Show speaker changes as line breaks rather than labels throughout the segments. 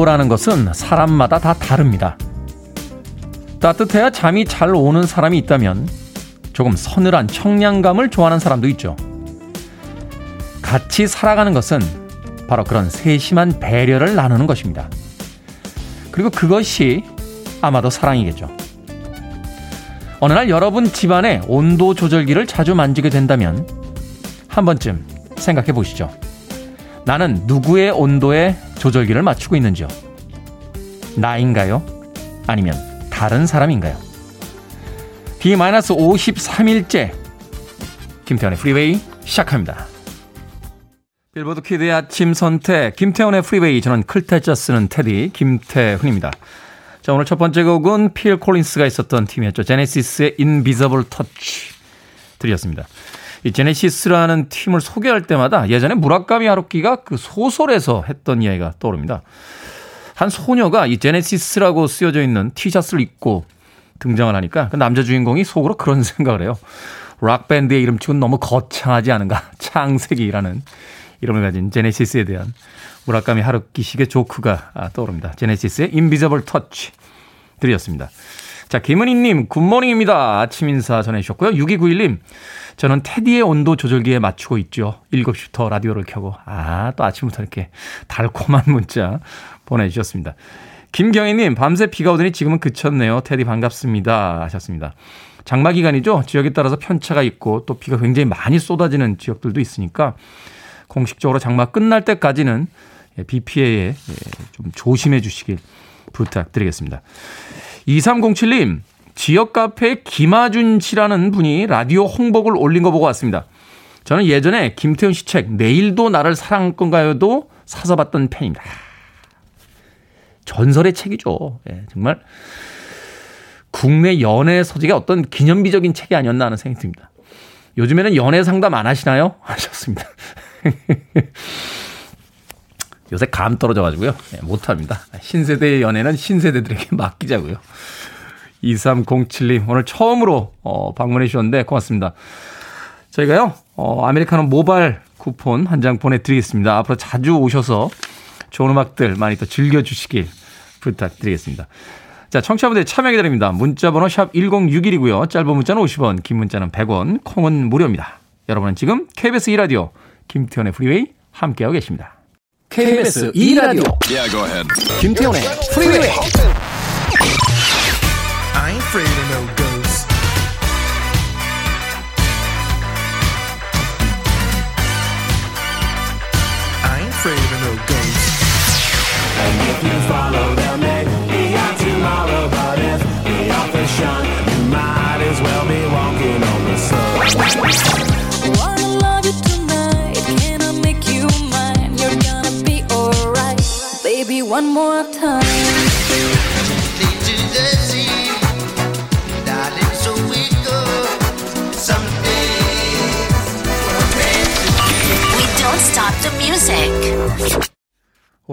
온도라는 것은 사람마다 다 다릅니다. 따뜻해야 잠이 잘 오는 사람이 있다면 조금 서늘한 청량감을 좋아하는 사람도 있죠. 같이 살아가는 것은 바로 그런 세심한 배려를 나누는 것입니다. 그리고 그것이 아마도 사랑이겠죠. 어느 날 여러분 집안의 온도 조절기를 자주 만지게 된다면 한 번쯤 생각해 보시죠. 나는 누구의 온도에 조절기를 맞추고 있는지요? 나인가요? 아니면 다른 사람인가요? D-53일째 김태훈의 프리웨이 시작합니다. 빌보드 kid의 아침 선택 김태훈의 프리웨이 저는 클 태 자 쓰는 테디 김태훈입니다. 자 오늘 첫 번째 곡은 필 콜린스가 있었던 팀이었죠. 제네시스의 Invisible Touch 들이었습니다. 이 제네시스라는 팀을 소개할 때마다 예전에 무라카미 하루키가 그 소설에서 했던 이야기가 떠오릅니다. 한 소녀가 이 제네시스라고 쓰여져 있는 티셔츠를 입고 등장을 하니까 그 남자 주인공이 속으로 그런 생각을 해요. 락밴드의 이름치고는 너무 거창하지 않은가. 창세기라는 이름을 가진 제네시스에 대한 무라카미 하루키식의 조크가 아, 떠오릅니다. 제네시스의 인비저블 터치 들이었습니다. 자, 김은희님, good morning입니다. 아침 인사 전해주셨고요. 6291님, 저는 테디의 온도 조절기에 맞추고 있죠. 7시부터 라디오를 켜고. 아, 또 아침부터 이렇게 달콤한 문자 보내주셨습니다. 김경희님, 밤새 비가 오더니 지금은 그쳤네요. 테디 반갑습니다. 하셨습니다. 장마 기간이죠. 지역에 따라서 편차가 있고 또 비가 굉장히 많이 쏟아지는 지역들도 있으니까 공식적으로 장마 끝날 때까지는 비 피해에 예, 좀 조심해 주시길 부탁드리겠습니다. 2307님, 지역 카페에 김아준 씨라는 분이 라디오 홍보글 올린 거 보고 왔습니다. 저는 예전에 김태훈 씨 책, 내일도 나를 사랑할 건가요도 사서 봤던 팬입니다. 전설의 책이죠. 예, 정말 국내 연애 서적의 어떤 기념비적인 책이 아니었나 하는 생각이 듭니다. 요즘에는 연애 상담 안 하시나요? 하셨습니다. 요새 감 떨어져가지고요. 네, 못합니다. 신세대의 연애는 신세대들에게 맡기자고요. 2307님, 오늘 처음으로 어, 방문해 주셨는데 고맙습니다. 저희가요, 어, 아메리카노 모바일 쿠폰 한 장 보내드리겠습니다. 앞으로 자주 오셔서 좋은 음악들 많이 또 즐겨주시길 부탁드리겠습니다. 자, 청취자분들 참여 기다립니다. 문자번호 샵 1061이고요. 짧은 문자는 50원, 긴 문자는 100원, 콩은 무료입니다. 여러분은 지금 KBS 2라디오 김태현의 프리웨이 함께하고 계십니다. KBS 2라디오 yeah, 김태현의 프리웨이 I ain't afraid of no ghosts. I ain't afraid of no ghosts. And if you follow them,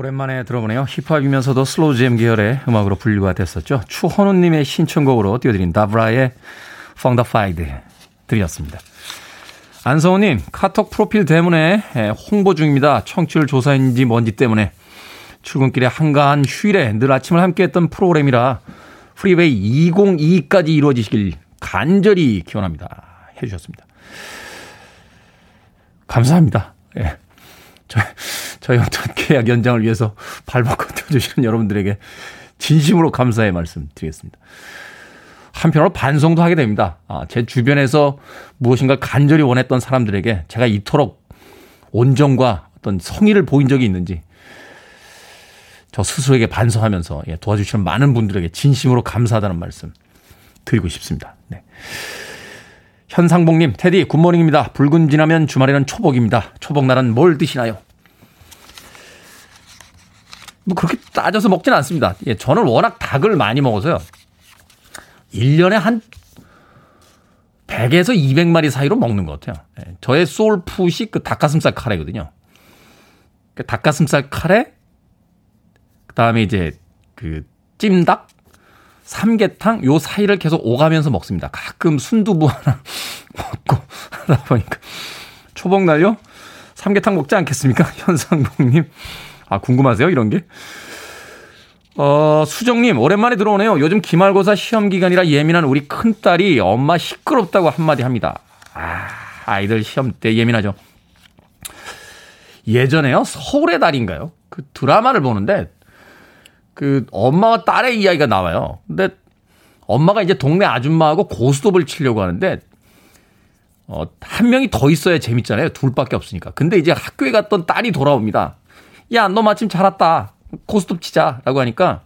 오랜만에 들어보네요. 힙합이면서도 slow jam 계열의 음악으로 분류가 됐었죠. 추헌우님의 신청곡으로 띄워드린 Da Brat의 Funkdafied 들이었습니다. 안성우님, 카톡 프로필 때문에 홍보 중입니다. 청취율 조사인지 뭔지 때문에 출근길에 한가한 휴일에 늘 아침을 함께했던 프로그램이라 프리웨이 2022까지 이루어지시길 간절히 기원합니다. 해주셨습니다. 감사합니다. 예. 저, 저희 어떤 계약 연장을 위해서 발벗고 뛰어주시는 여러분들에게 진심으로 감사의 말씀 드리겠습니다. 한편으로 반성도 하게 됩니다. 아, 제 주변에서 무엇인가 간절히 원했던 사람들에게 제가 이토록 온정과 어떤 성의를 보인 적이 있는지 저 스스로에게 반성하면서 예, 도와주시는 많은 분들에게 진심으로 감사하다는 말씀 드리고 싶습니다. 네. 현상봉님, 테디, good morning입니다. 불금 지나면 주말에는 초복입니다. 초복날은 뭘 드시나요? 뭐 그렇게 따져서 먹진 않습니다. 예, 저는 워낙 닭을 많이 먹어서요. 1년에 한 100에서 200마리 사이로 먹는 것 같아요. 예, 저의 soul food이 그 닭가슴살 카레거든요. 그 닭가슴살 카레, 그 다음에 이제 그 찜닭, 삼계탕 요 사이를 계속 오가면서 먹습니다. 가끔 순두부 하나 먹고 하다 보니까 초복 날요 삼계탕 먹지 않겠습니까? 현상봉님. 아, 궁금하세요? 이런 게? 어, 수정님, 오랜만에 들어오네요. 요즘 기말고사 시험 기간이라 예민한 우리 큰딸이 엄마 시끄럽다고 한마디 합니다. 아, 아이들 시험 때 예민하죠. 예전에요, 서울의 달인가요? 그 드라마를 보는데, 그 엄마와 딸의 이야기가 나와요. 근데 엄마가 이제 동네 아줌마하고 고스톱을 치려고 하는데, 어, 한 명이 더 있어야 재밌잖아요. 둘밖에 없으니까. 근데 이제 학교에 갔던 딸이 돌아옵니다. 야, 너 마침 잘 왔다. 고스톱 치자. 라고 하니까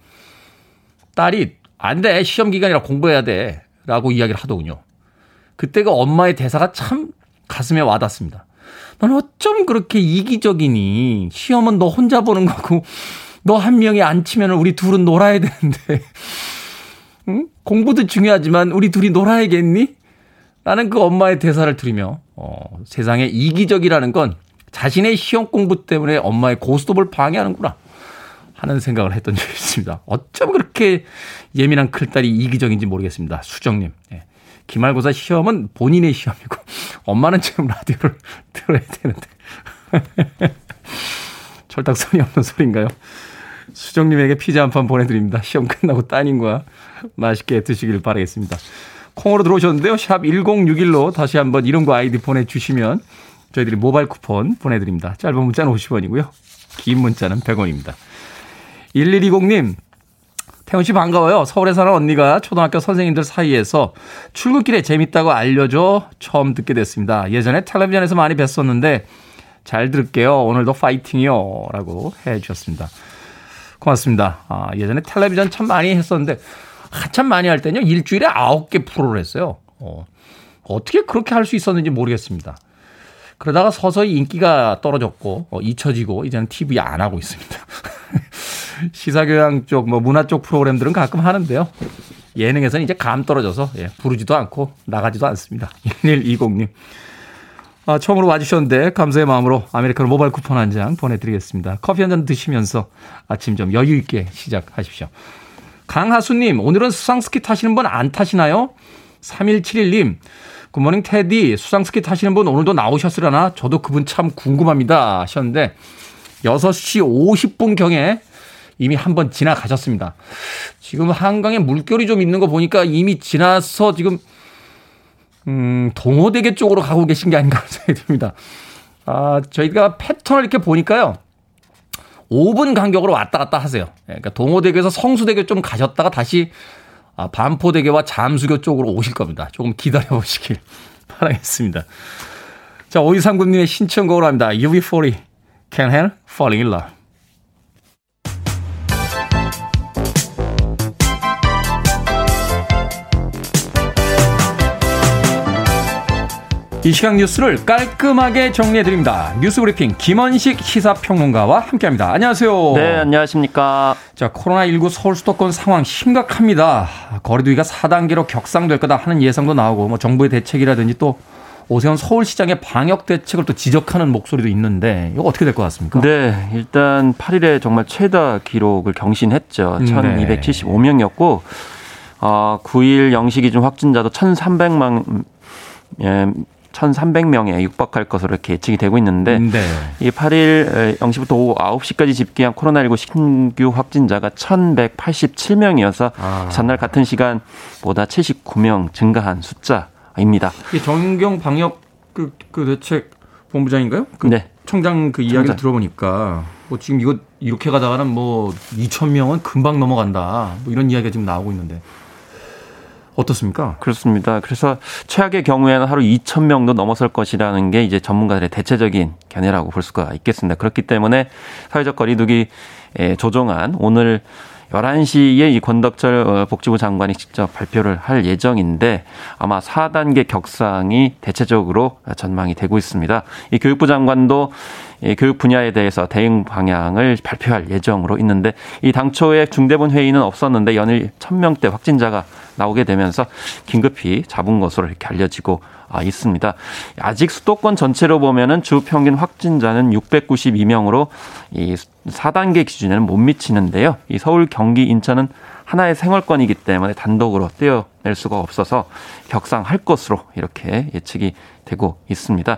딸이 안 돼. 시험 기간이라 공부해야 돼. 라고 이야기를 하더군요. 그때 그 엄마의 대사가 참 가슴에 와닿습니다. 넌 어쩜 그렇게 이기적이니? 시험은 너 혼자 보는 거고, 너 한 명이 안 치면 우리 둘은 놀아야 되는데, 응? 공부도 중요하지만 우리 둘이 놀아야겠니? 라는 그 엄마의 대사를 들으며, 어, 세상에 이기적이라는 건 자신의 시험 공부 때문에 엄마의 고스톱을 방해하는구나. 하는 생각을 했던 적이 있습니다. 어쩜 그렇게 예민한 클딸이 이기적인지 모르겠습니다. 수정님. 예. 기말고사 시험은 본인의 시험이고, 엄마는 지금 라디오를 들어야 되는데. 철딱선이 없는 소리인가요? 수정님에게 피자 한 판 보내드립니다. 시험 끝나고 따님과 맛있게 드시길 바라겠습니다. 콩으로 들어오셨는데요. 샵 1061로 다시 한번 이름과 아이디 보내주시면 저희들이 모바일 쿠폰 보내드립니다. 짧은 문자는 50원이고요. 긴 문자는 100원입니다. 1120님, 태훈 씨 반가워요. 서울에 사는 언니가 초등학교 선생님들 사이에서 출근길에 재밌다고 알려줘 처음 듣게 됐습니다. 예전에 텔레비전에서 많이 뵀었는데 잘 들을게요. 오늘도 파이팅이요. 라고 해 주셨습니다. 고맙습니다. 아, 예전에 텔레비전 참 많이 했었는데 한참 많이 할 때는요. 일주일에 9개 프로를 했어요. 어, 어떻게 그렇게 할 수 있었는지 모르겠습니다. 그러다가 서서히 인기가 떨어졌고 어, 잊혀지고 이제는 TV 안 하고 있습니다. 시사교양 쪽, 뭐 문화 쪽 프로그램들은 가끔 하는데요. 예능에서는 이제 감 떨어져서 예, 부르지도 않고 나가지도 않습니다. 1120님. 아, 처음으로 와주셨는데 감사의 마음으로 아메리카노 모바일 쿠폰 한 장 보내드리겠습니다. 커피 한 잔 드시면서 아침 좀 여유 있게 시작하십시오. 강하수님, 오늘은 수상스키 타시는 분 안 타시나요? 3171님, 굿모닝 테디, 수상 스키 타시는 분 오늘도 나오셨으려나? 저도 그분 참 궁금합니다. 하셨는데, 6시 50분경에 이미 한 번 지나가셨습니다. 지금 한강에 물결이 좀 있는 거 보니까 이미 지나서 지금 음, 동호대교 쪽으로 가고 계신 게 아닌가 생각이 듭니다. 아, 저희가 패턴을 이렇게 보니까요. 5분 간격으로 왔다 갔다 하세요. 예, 그러니까 동호대교에서 성수대교 좀 가셨다가 다시 아, 반포대교와 잠수교 쪽으로 오실 겁니다. 조금 기다려 보시길 바라겠습니다. 자, 오이상구님의 신청곡으로 합니다. UB40, Can't Help Falling in Love. 이 시각 뉴스를 깔끔하게 정리해드립니다. 뉴스 브리핑 김원식 시사평론가와 함께합니다. 안녕하세요.
네, 안녕하십니까.
자, 코로나19 서울 수도권 상황 심각합니다. 거리두기가 4단계로 격상될 거다 하는 예상도 나오고, 뭐 정부의 대책이라든지 또 오세훈 서울시장의 방역 대책을 또 지적하는 목소리도 있는데 이거 어떻게 될 것 같습니까?
네, 일단 8일에 정말 최다 기록을 경신했죠. 1275명이었고 어, 9일 0시 기준 확진자도 1300만 예, 1,300명에 육박할 것으로 이렇게 예측이 되고 있는데 네. 이 8일 0시부터 오후 9시까지 집계한 코로나19 신규 확진자가 1,187명이어서 아. 전날 같은 시간보다 79명 증가한 숫자입니다.
이 정경 방역 그, 그 대책 본부장인가요? 그 네. 청장 그 이야기를 청장. 들어보니까 뭐 지금 이거 이렇게 가다가는 뭐 2천 명은 금방 넘어간다. 뭐 이런 이야기가 지금 나오고 있는데 어떻습니까?
그렇습니다. 그래서 최악의 경우에는 하루 2천 명도 넘어설 것이라는 게 이제 전문가들의 대체적인 견해라고 볼 수가 있겠습니다. 그렇기 때문에 사회적 거리두기 조정안 오늘 11시에 이 권덕철 어, 복지부 장관이 직접 발표를 할 예정인데 아마 4단계 격상이 대체적으로 전망이 되고 있습니다. 이 교육부 장관도 이 교육 분야에 대해서 대응 방향을 발표할 예정으로 있는데 이 당초에 중대본 회의는 없었는데 연일 1000명대 확진자가 나오게 되면서 긴급히 잡은 것으로 이렇게 알려지고 아, 있습니다. 아직 수도권 전체로 보면은 주 평균 확진자는 692명으로 이 4단계 기준에는 못 미치는데요. 이 서울, 경기, 인천은 하나의 생활권이기 때문에 단독으로 떼어낼 수가 없어서 격상할 것으로 이렇게 예측이 되고 있습니다.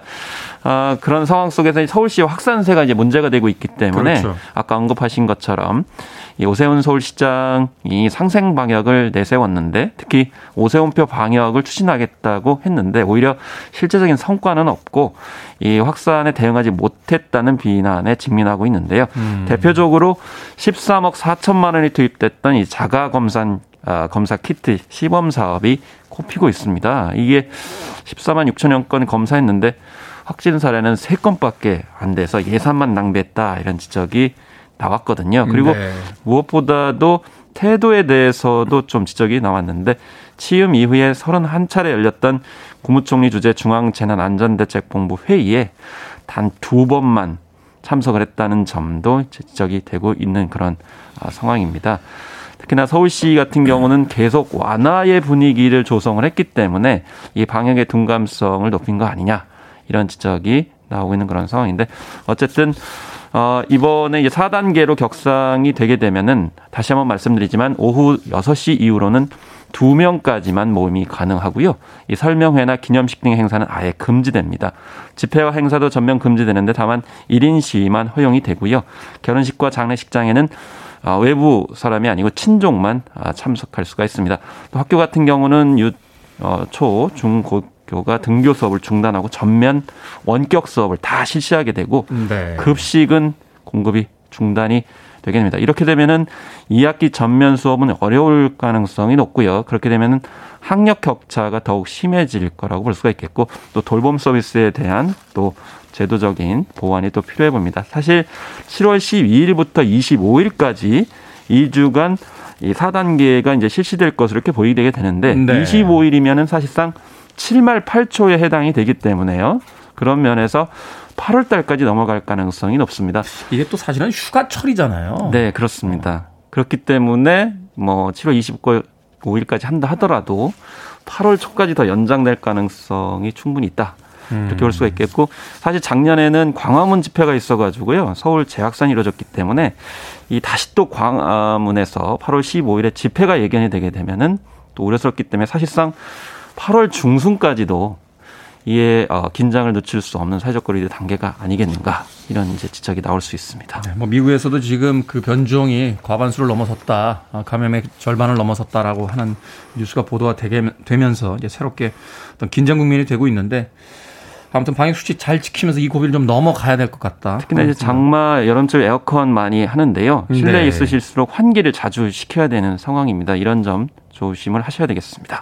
아, 그런 상황 속에서 서울시 확산세가 이제 문제가 되고 있기 때문에 그렇죠. 아까 언급하신 것처럼 이 오세훈 서울시장이 상생 방역을 내세웠는데 특히 오세훈표 방역을 추진하겠다고 했는데 오히려 실제적인 성과는 없고 이 확산에 대응하지 못했다는 비난에 직면하고 있는데요. 음. 대표적으로 13억 4천만 원이 투입됐던 이 자가 검사 아, 검사 키트 시범 사업이 꼽히고 있습니다. 이게 14만 6천여 건 검사했는데 확진 사례는 3건밖에 안 돼서 예산만 낭비했다 이런 지적이 나왔거든요. 그리고 네. 무엇보다도 태도에 대해서도 좀 지적이 나왔는데 취임 이후에 31차례 열렸던 국무총리 주재 중앙재난안전대책본부 회의에 단 두 번만 참석을 했다는 점도 지적이 되고 있는 그런 아, 상황입니다. 특히나 서울시 같은 경우는 계속 완화의 분위기를 조성을 했기 때문에 이 방역의 둔감성을 높인 거 아니냐 이런 지적이 나오고 있는 그런 상황인데 어쨌든 어, 이번에 이제 4단계로 격상이 되게 되면은 다시 한번 말씀드리지만 오후 6시 이후로는 2명까지만 모임이 가능하고요. 이 설명회나 기념식 등의 행사는 아예 금지됩니다. 집회와 행사도 전면 금지되는데 다만 1인 시위만 허용이 되고요. 결혼식과 장례식장에는 아, 외부 사람이 아니고 친족만 아, 참석할 수가 있습니다. 또 학교 같은 경우는 유, 어, 초, 중, 고 교가 등교 수업을 중단하고 전면 원격 수업을 다 실시하게 되고 네. 급식은 공급이 중단이 되게 됩니다. 이렇게 되면은 2학기 전면 수업은 어려울 가능성이 높고요. 그렇게 되면은 학력 격차가 더욱 심해질 거라고 볼 수가 있겠고 또 돌봄 서비스에 대한 또 제도적인 보완이 또 필요해 봅니다. 사실 7월 12일부터 25일까지 2주간 이 4단계가 이제 실시될 것으로 이렇게 보이게 되는데 네. 25일이면은 사실상 7말 8초에 해당이 되기 때문에요. 그런 면에서 8월 달까지 넘어갈 가능성이 높습니다.
이게 또 사실은 휴가철이잖아요.
네, 그렇습니다. 그렇기 때문에 뭐 7월 25일까지 한다 하더라도 8월 초까지 더 연장될 가능성이 충분히 있다. 이렇게 볼 수가 있겠고 사실 작년에는 광화문 집회가 있어가지고요 서울 재확산이 이루어졌기 때문에 이 다시 또 광화문에서 8월 15일에 집회가 예견이 되게 되면은 또 우려스럽기 때문에 사실상 8월 중순까지도 이에 어, 긴장을 늦출 수 없는 사회적 거리의 단계가 아니겠는가 이런 이제 지적이 나올 수 있습니다.
네, 뭐 미국에서도 지금 그 변종이 과반수를 넘어섰다, 아, 감염의 절반을 넘어섰다라고 하는 뉴스가 보도가 되게 되면서 이제 새롭게 어떤 긴장 국면이 되고 있는데 아무튼 방역 수칙 잘 지키면서 이 고비를 좀 넘어가야 될 것 같다.
특히나 이제 장마 여름철 에어컨 많이 하는데요. 실내에 네. 있으실수록 환기를 자주 시켜야 되는 상황입니다. 이런 점 조심을 하셔야 되겠습니다.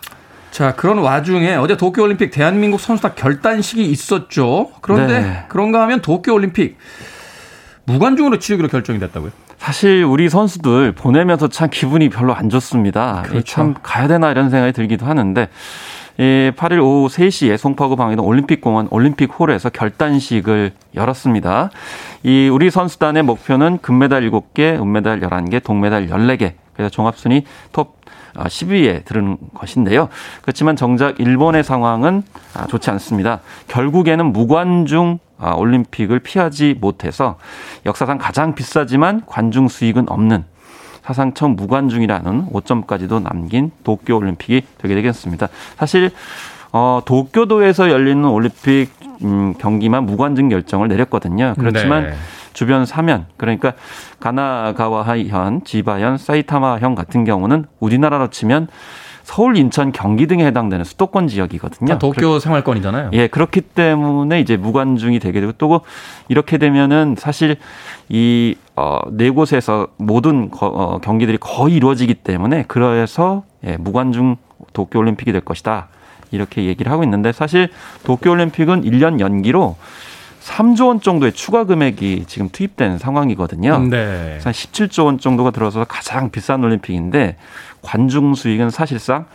자, 그런 와중에 어제 도쿄올림픽 대한민국 선수단 결단식이 있었죠. 그런데 네. 그런가 하면 도쿄올림픽 무관중으로 치르기로 결정이 됐다고요?
사실 우리 선수들 보내면서 참 기분이 별로 안 좋습니다. 그렇죠. 참 가야 되나 이런 생각이 들기도 하는데 예, 8일 오후 3시에 송파구 방해동 올림픽공원 올림픽홀에서 결단식을 열었습니다. 이 우리 선수단의 목표는 금메달 7개, 은메달 11개, 동메달 14개. 그래서 종합순위 톱 10위에 아, 들은 것인데요. 그렇지만 정작 일본의 상황은 아, 좋지 않습니다. 결국에는 무관중 아, 올림픽을 피하지 못해서 역사상 가장 비싸지만 관중 수익은 없는 사상 처음 무관중이라는 5점까지도 남긴 도쿄 올림픽이 되게 되겠습니다. 사실 어, 도쿄도에서 열리는 올림픽 음, 경기만 무관중 결정을 내렸거든요. 그렇지만 네. 주변 사면 그러니까 가나가와현, 지바현, 사이타마현 같은 경우는 우리나라로 치면 서울, 인천, 경기 등에 해당되는 수도권 지역이거든요.
도쿄 생활권이잖아요.
예, 그렇기 때문에 이제 무관중이 되게 되고 또 이렇게 되면은 사실 이, 어, 네 곳에서 모든 거, 어, 경기들이 거의 이루어지기 때문에 그래서 예, 무관중 도쿄 올림픽이 될 것이다. 이렇게 얘기를 하고 있는데 사실 도쿄 올림픽은 1년 연기로 3조 원 정도의 추가 금액이 지금 투입된 상황이거든요. 네. 한 17조 원 정도가 들어서 가장 비싼 올림픽인데 관중 수익은 사실상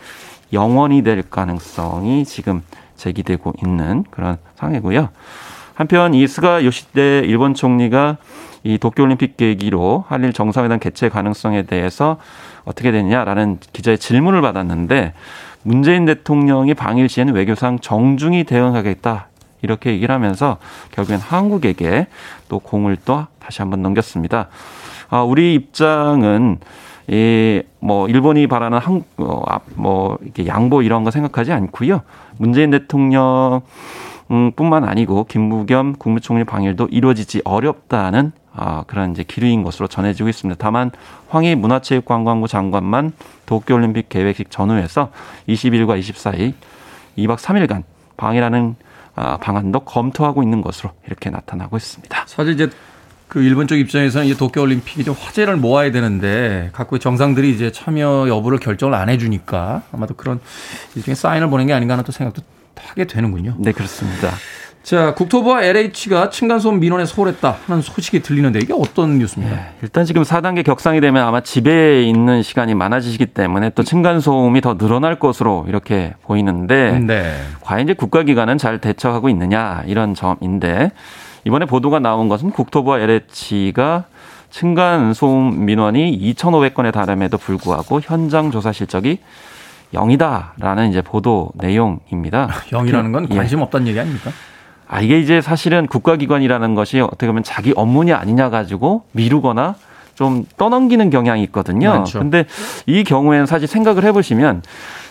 0원이 될 가능성이 지금 제기되고 있는 그런 상황이고요. 한편 이 스가 요시히데 일본 총리가 이 도쿄올림픽 계기로 한일 정상회담 개최 가능성에 대해서 어떻게 되느냐라는 기자의 질문을 받았는데 문재인 대통령이 방일 시에는 외교상 정중히 대응하겠다 이렇게 얘기를 하면서 결국엔 한국에게 또 공을 또 다시 한번 넘겼습니다. 아, 우리 입장은 이, 뭐, 일본이 바라는 한, 어, 뭐, 이렇게 양보 이런 거 생각하지 않고요. 문재인 대통령 음, 뿐만 아니고 김부겸 국무총리 방일도 이루어지지 어렵다는 아, 그런 이제 기류인 것으로 전해지고 있습니다. 다만 황희 문화체육관광부 장관만 도쿄올림픽 계획식 전후에서 20일과 24일 2박 3일간 방이라는 아, 방안도 검토하고 있는 것으로 이렇게 나타나고 있습니다.
사실 이제 그 일본 쪽 입장에서는 이제 도쿄 올림픽이 좀 화제를 모아야 되는데 각국의 정상들이 이제 참여 여부를 결정을 안 해주니까 아마도 그런 일종의 사인을 보낸 게 아닌가 하는 또 생각도 하게 되는군요.
네, 그렇습니다.
자, 국토부와 LH가 층간소음 민원에 소홀했다 하는 소식이 들리는데 이게 어떤 뉴스입니까? 네,
일단 지금 4단계 격상이 되면 아마 집에 있는 시간이 많아지시기 때문에 또 층간소음이 더 늘어날 것으로 이렇게 보이는데 네. 과연 이제 국가기관은 잘 대처하고 있느냐 이런 점인데 이번에 보도가 나온 것은 국토부와 LH가 층간 소음 민원이 2,500건에 달함에도 불구하고 현장 조사 실적이 0이다라는 이제 보도 내용입니다.
0이라는 건 관심 예. 없다는 얘기 아닙니까?
아, 이게 이제 사실은 국가기관이라는 것이 어떻게 보면 자기 업무냐 아니냐 가지고 미루거나 좀 떠넘기는 경향이 있거든요. 많죠. 근데 이 경우에는 사실 생각을 해보시면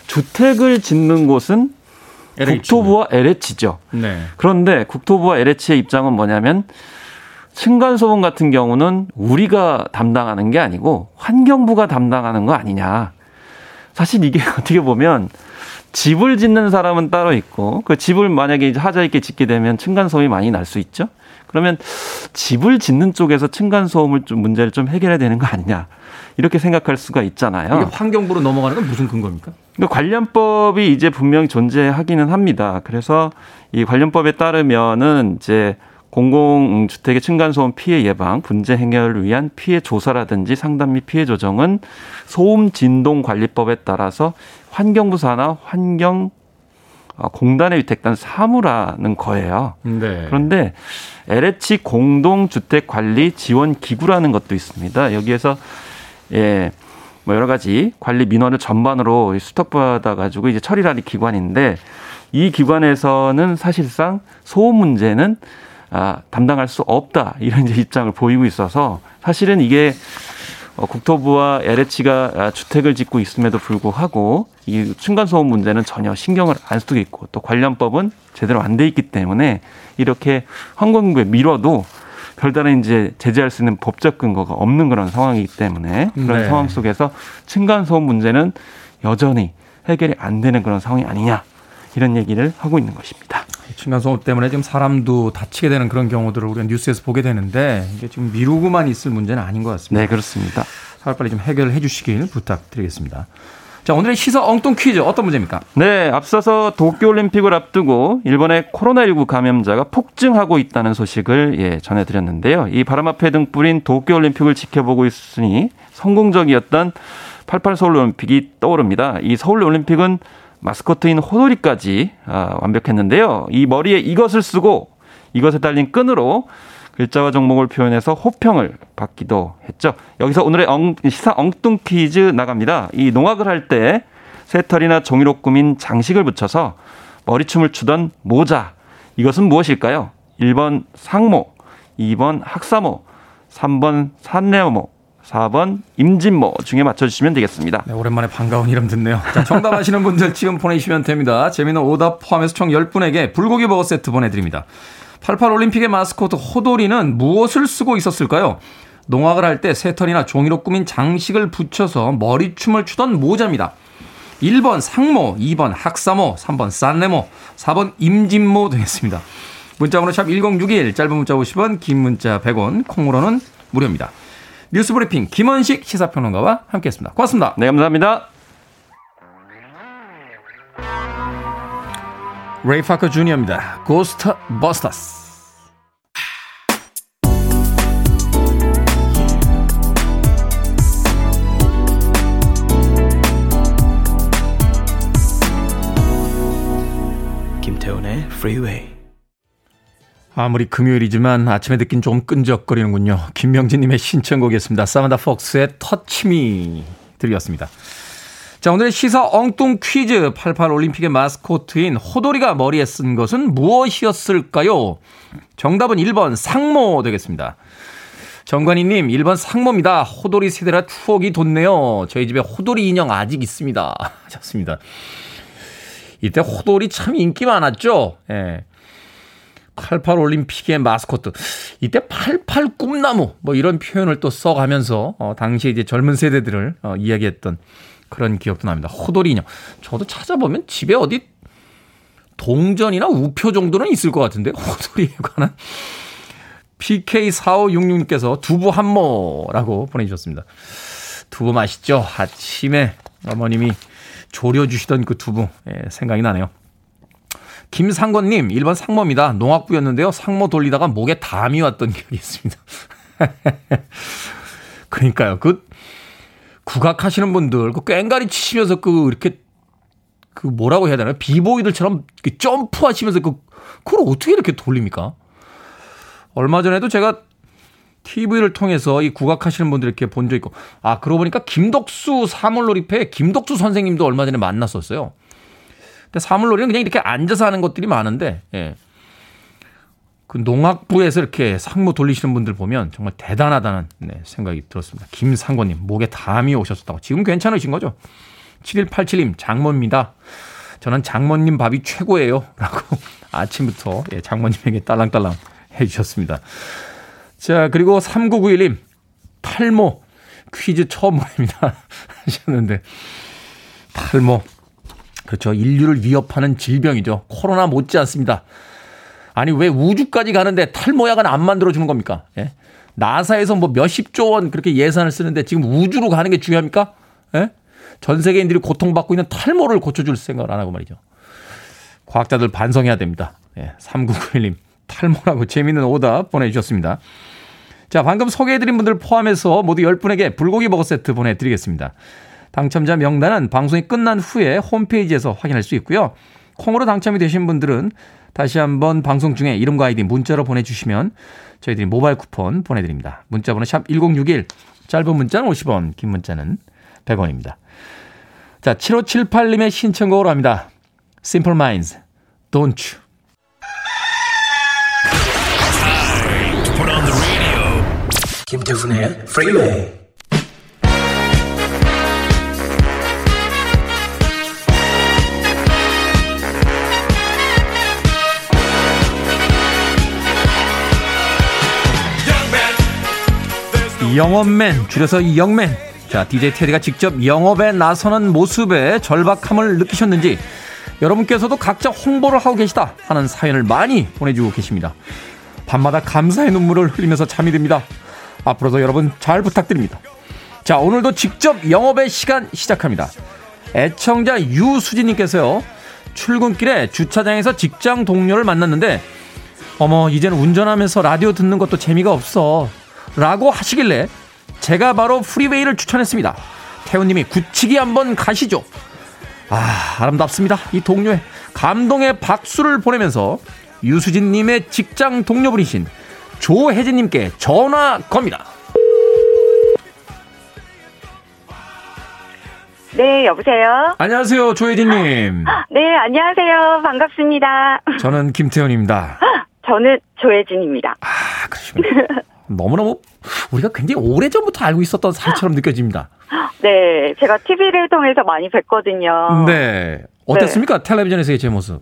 주택을 짓는 곳은 LH. 국토부와 LH죠. 네. 그런데 국토부와 LH의 입장은 뭐냐면 층간소음 같은 경우는 우리가 담당하는 게 아니고 환경부가 담당하는 거 아니냐. 사실 이게 어떻게 보면 집을 짓는 사람은 따로 있고 그 집을 만약에 하자 있게 짓게 되면 층간 소음이 많이 날 수 있죠. 그러면 집을 짓는 쪽에서 층간 소음을 좀 문제를 좀 해결해야 되는 거 아니냐. 이렇게 생각할 수가 있잖아요.
이게 환경부로 넘어가는 건 무슨 근거입니까?
그러니까 관련법이 이제 분명히 존재하기는 합니다. 그래서 이 관련법에 따르면은 이제 공공주택의 층간소음 피해 예방, 분재 해결을 위한 피해 조사라든지 상담 및 피해 조정은 소음 진동 관리법에 따라서 환경부 산하 환경 어, 공단에 위탁된 사무라는 거예요. 네. 그런데 LH 공동주택관리 지원 기구라는 것도 있습니다. 여기에서 예. 뭐 여러 가지 관리 민원을 전반으로 수탁받아 가지고 이제 처리를 하는 기관인데 이 기관에서는 사실상 소음 문제는 아, 담당할 수 없다 이런 이제 입장을 보이고 있어서 사실은 이게 어, 국토부와 LH가 아, 주택을 짓고 있음에도 불구하고 이 층간소음 문제는 전혀 신경을 안 쓰고 있고 또 관련법은 제대로 안 돼 있기 때문에 이렇게 환경부에 밀어도 별다른 이제 제재할 수 있는 법적 근거가 없는 그런 상황이기 때문에 그런 네. 상황 속에서 층간소음 문제는 여전히 해결이 안 되는 그런 상황이 아니냐 이런 얘기를 하고 있는 것입니다.
층간소음 때문에 지금 사람도 다치게 되는 그런 경우들을 우리가 뉴스에서 보게 되는데 이게 지금 미루고만 있을 문제는 아닌 것 같습니다.
네, 그렇습니다.
빨리 좀 해결을 해 주시길 부탁드리겠습니다. 자, 오늘의 시사 엉뚱 퀴즈 어떤 문제입니까?
네, 앞서서 도쿄올림픽을 앞두고 일본의 코로나19 감염자가 폭증하고 있다는 소식을 예, 전해드렸는데요. 이 바람 앞에 등 뿌린 도쿄올림픽을 지켜보고 있으니 성공적이었던 88 서울올림픽이 떠오릅니다. 이 서울올림픽은 마스코트인 호돌이까지 아, 완벽했는데요. 이 머리에 이것을 쓰고 이것에 달린 끈으로 글자와 종목을 표현해서 호평을 받기도 했죠. 여기서 오늘의 엉, 시사 엉뚱 퀴즈 나갑니다. 이 농악을 할 때 새털이나 종이로 꾸민 장식을 붙여서 머리춤을 추던 모자. 이것은 무엇일까요? 1번 상모, 2번 학사모, 3번 산레모, 4번 임진모 중에 맞춰주시면 되겠습니다.
네, 오랜만에 반가운 이름 듣네요. 자, 정답 아시는 분들 지금 보내주시면 됩니다. 재미는 오답 포함해서 총 10분에게 불고기 버거 세트 보내드립니다. 88 올림픽의 마스코트 호돌이는 무엇을 쓰고 있었을까요? 농악을 할 때 새털이나 종이로 꾸민 장식을 붙여서 머리춤을 추던 모자입니다. 1번 상모, 2번 학사모, 3번 싼네모, 4번 임진모 되겠습니다. 문자번호 샵 1061, 짧은 문자 50원, 긴 문자 100원, 콩으로는 무료입니다. 뉴스 브리핑 김원식 시사평론가와 함께했습니다. 고맙습니다.
네, 감사합니다.
레이 파커 주니어입니다. Ghostbusters. 김태훈의 프리웨이 아무리 금요일이지만 아침에 듣긴 좀 끈적거리는군요. 김명진님의 신청곡이었습니다. 사만다 폭스의 Touch Me 들렸습니다. 자, 오늘의 시사 엉뚱 퀴즈 88 올림픽의 마스코트인 호돌이가 머리에 쓴 것은 무엇이었을까요? 정답은 1번 상모 되겠습니다. 정관희님, 1번 상모입니다. 호돌이 세대라 추억이 돋네요. 저희 집에 호돌이 인형 아직 있습니다. 하셨습니다. 이때 호돌이 참 인기 많았죠? 예. 88 올림픽의 마스코트. 이때 88 꿈나무 뭐 이런 표현을 또 써가면서 어, 당시 이제 젊은 세대들을 어, 이야기했던 그런 기억도 납니다. 호돌이 인형. 저도 찾아보면 집에 어디 동전이나 우표 정도는 있을 것 같은데 호돌이에 관한 PK4566님께서 두부 한모라고 보내주셨습니다. 두부 맛있죠? 아침에 어머님이 졸여주시던 그 두부 예, 생각이 나네요. 김상권님 1번 상모입니다. 농악부였는데요. 상모 돌리다가 목에 담이 왔던 기억이 있습니다. 그러니까요. 그 국악하시는 분들 그 꽹가리 치시면서 그 이렇게 그 뭐라고 해야 되나요? 비보이들처럼 점프하시면서 그 그걸 어떻게 이렇게 돌립니까? 얼마 전에도 제가 TV를 통해서 이 국악하시는 분들 이렇게 본 적 있고 아 그러고 보니까 김덕수 사물놀이패 김덕수 선생님도 얼마 전에 만났었어요. 근데 사물놀이는 그냥 이렇게 앉아서 하는 것들이 많은데 예. 그 농악부에서 이렇게 상무 돌리시는 분들 보면 정말 대단하다는 네, 생각이 들었습니다. 김상권님 목에 담이 오셨었다고 지금 괜찮으신 거죠? 7187님 장모입니다. 저는 장모님 밥이 최고예요. 라고 아침부터 예, 장모님에게 딸랑딸랑 해주셨습니다. 자, 그리고 3991님, 탈모 퀴즈 처음 보냅니다. 하셨는데, 탈모. 그렇죠. 인류를 위협하는 질병이죠. 코로나 못지 않습니다. 아니, 왜 우주까지 가는데 탈모약은 안 만들어 주는 겁니까? 예? 나사에서 뭐 몇십조 원 그렇게 예산을 쓰는데 지금 우주로 가는 게 중요합니까? 예? 전 세계인들이 고통받고 있는 탈모를 고쳐줄 생각을 안 하고 말이죠. 과학자들 반성해야 됩니다. 예, 3991님. 탈모라고 재미있는 오답 보내주셨습니다. 자, 방금 소개해드린 분들 포함해서 모두 10분에게 불고기 버거 세트 보내드리겠습니다. 당첨자 명단은 방송이 끝난 후에 홈페이지에서 확인할 수 있고요. 콩으로 당첨이 되신 분들은 다시 한번 방송 중에 이름과 아이디 문자로 보내주시면 저희들이 모바일 쿠폰 보내드립니다. 문자번호 샵 1061, 짧은 문자는 50원, 긴 문자는 100원입니다. 자, 7578님의 신청곡으로 합니다. Simple Minds, Don't You.
김태훈의 프리웨이
영업맨 줄여서 영맨. 자 DJ 테디가 직접 영업에 나서는 모습에 절박함을 느끼셨는지 여러분께서도 각자 홍보를 하고 계시다 하는 사연을 많이 보내주고 계십니다. 밤마다 감사의 눈물을 흘리면서 잠이 듭니다. 앞으로도 여러분 잘 부탁드립니다. 자 오늘도 직접 영업의 시간 시작합니다. 애청자 유수진님께서요 출근길에 주차장에서 직장 동료를 만났는데 어머 이제는 운전하면서 라디오 듣는 것도 재미가 없어 라고 하시길래 제가 바로 프리웨이를 추천했습니다. 태훈님이 굳히기 한번 가시죠. 아, 아름답습니다. 이 동료의 감동의 박수를 보내면서 유수진님의 직장 동료분이신 조혜진님께 전화 겁니다.
네, 여보세요?
안녕하세요, 조혜진님.
네, 안녕하세요. 반갑습니다.
저는 김태훈입니다.
저는 조혜진입니다.
아, 그러시군요. 너무너무 우리가 굉장히 오래전부터 알고 있었던 사이처럼 느껴집니다.
네, 제가 TV를 통해서 많이 뵀거든요.
네. 어땠습니까? 네. 텔레비전에서의 제 모습.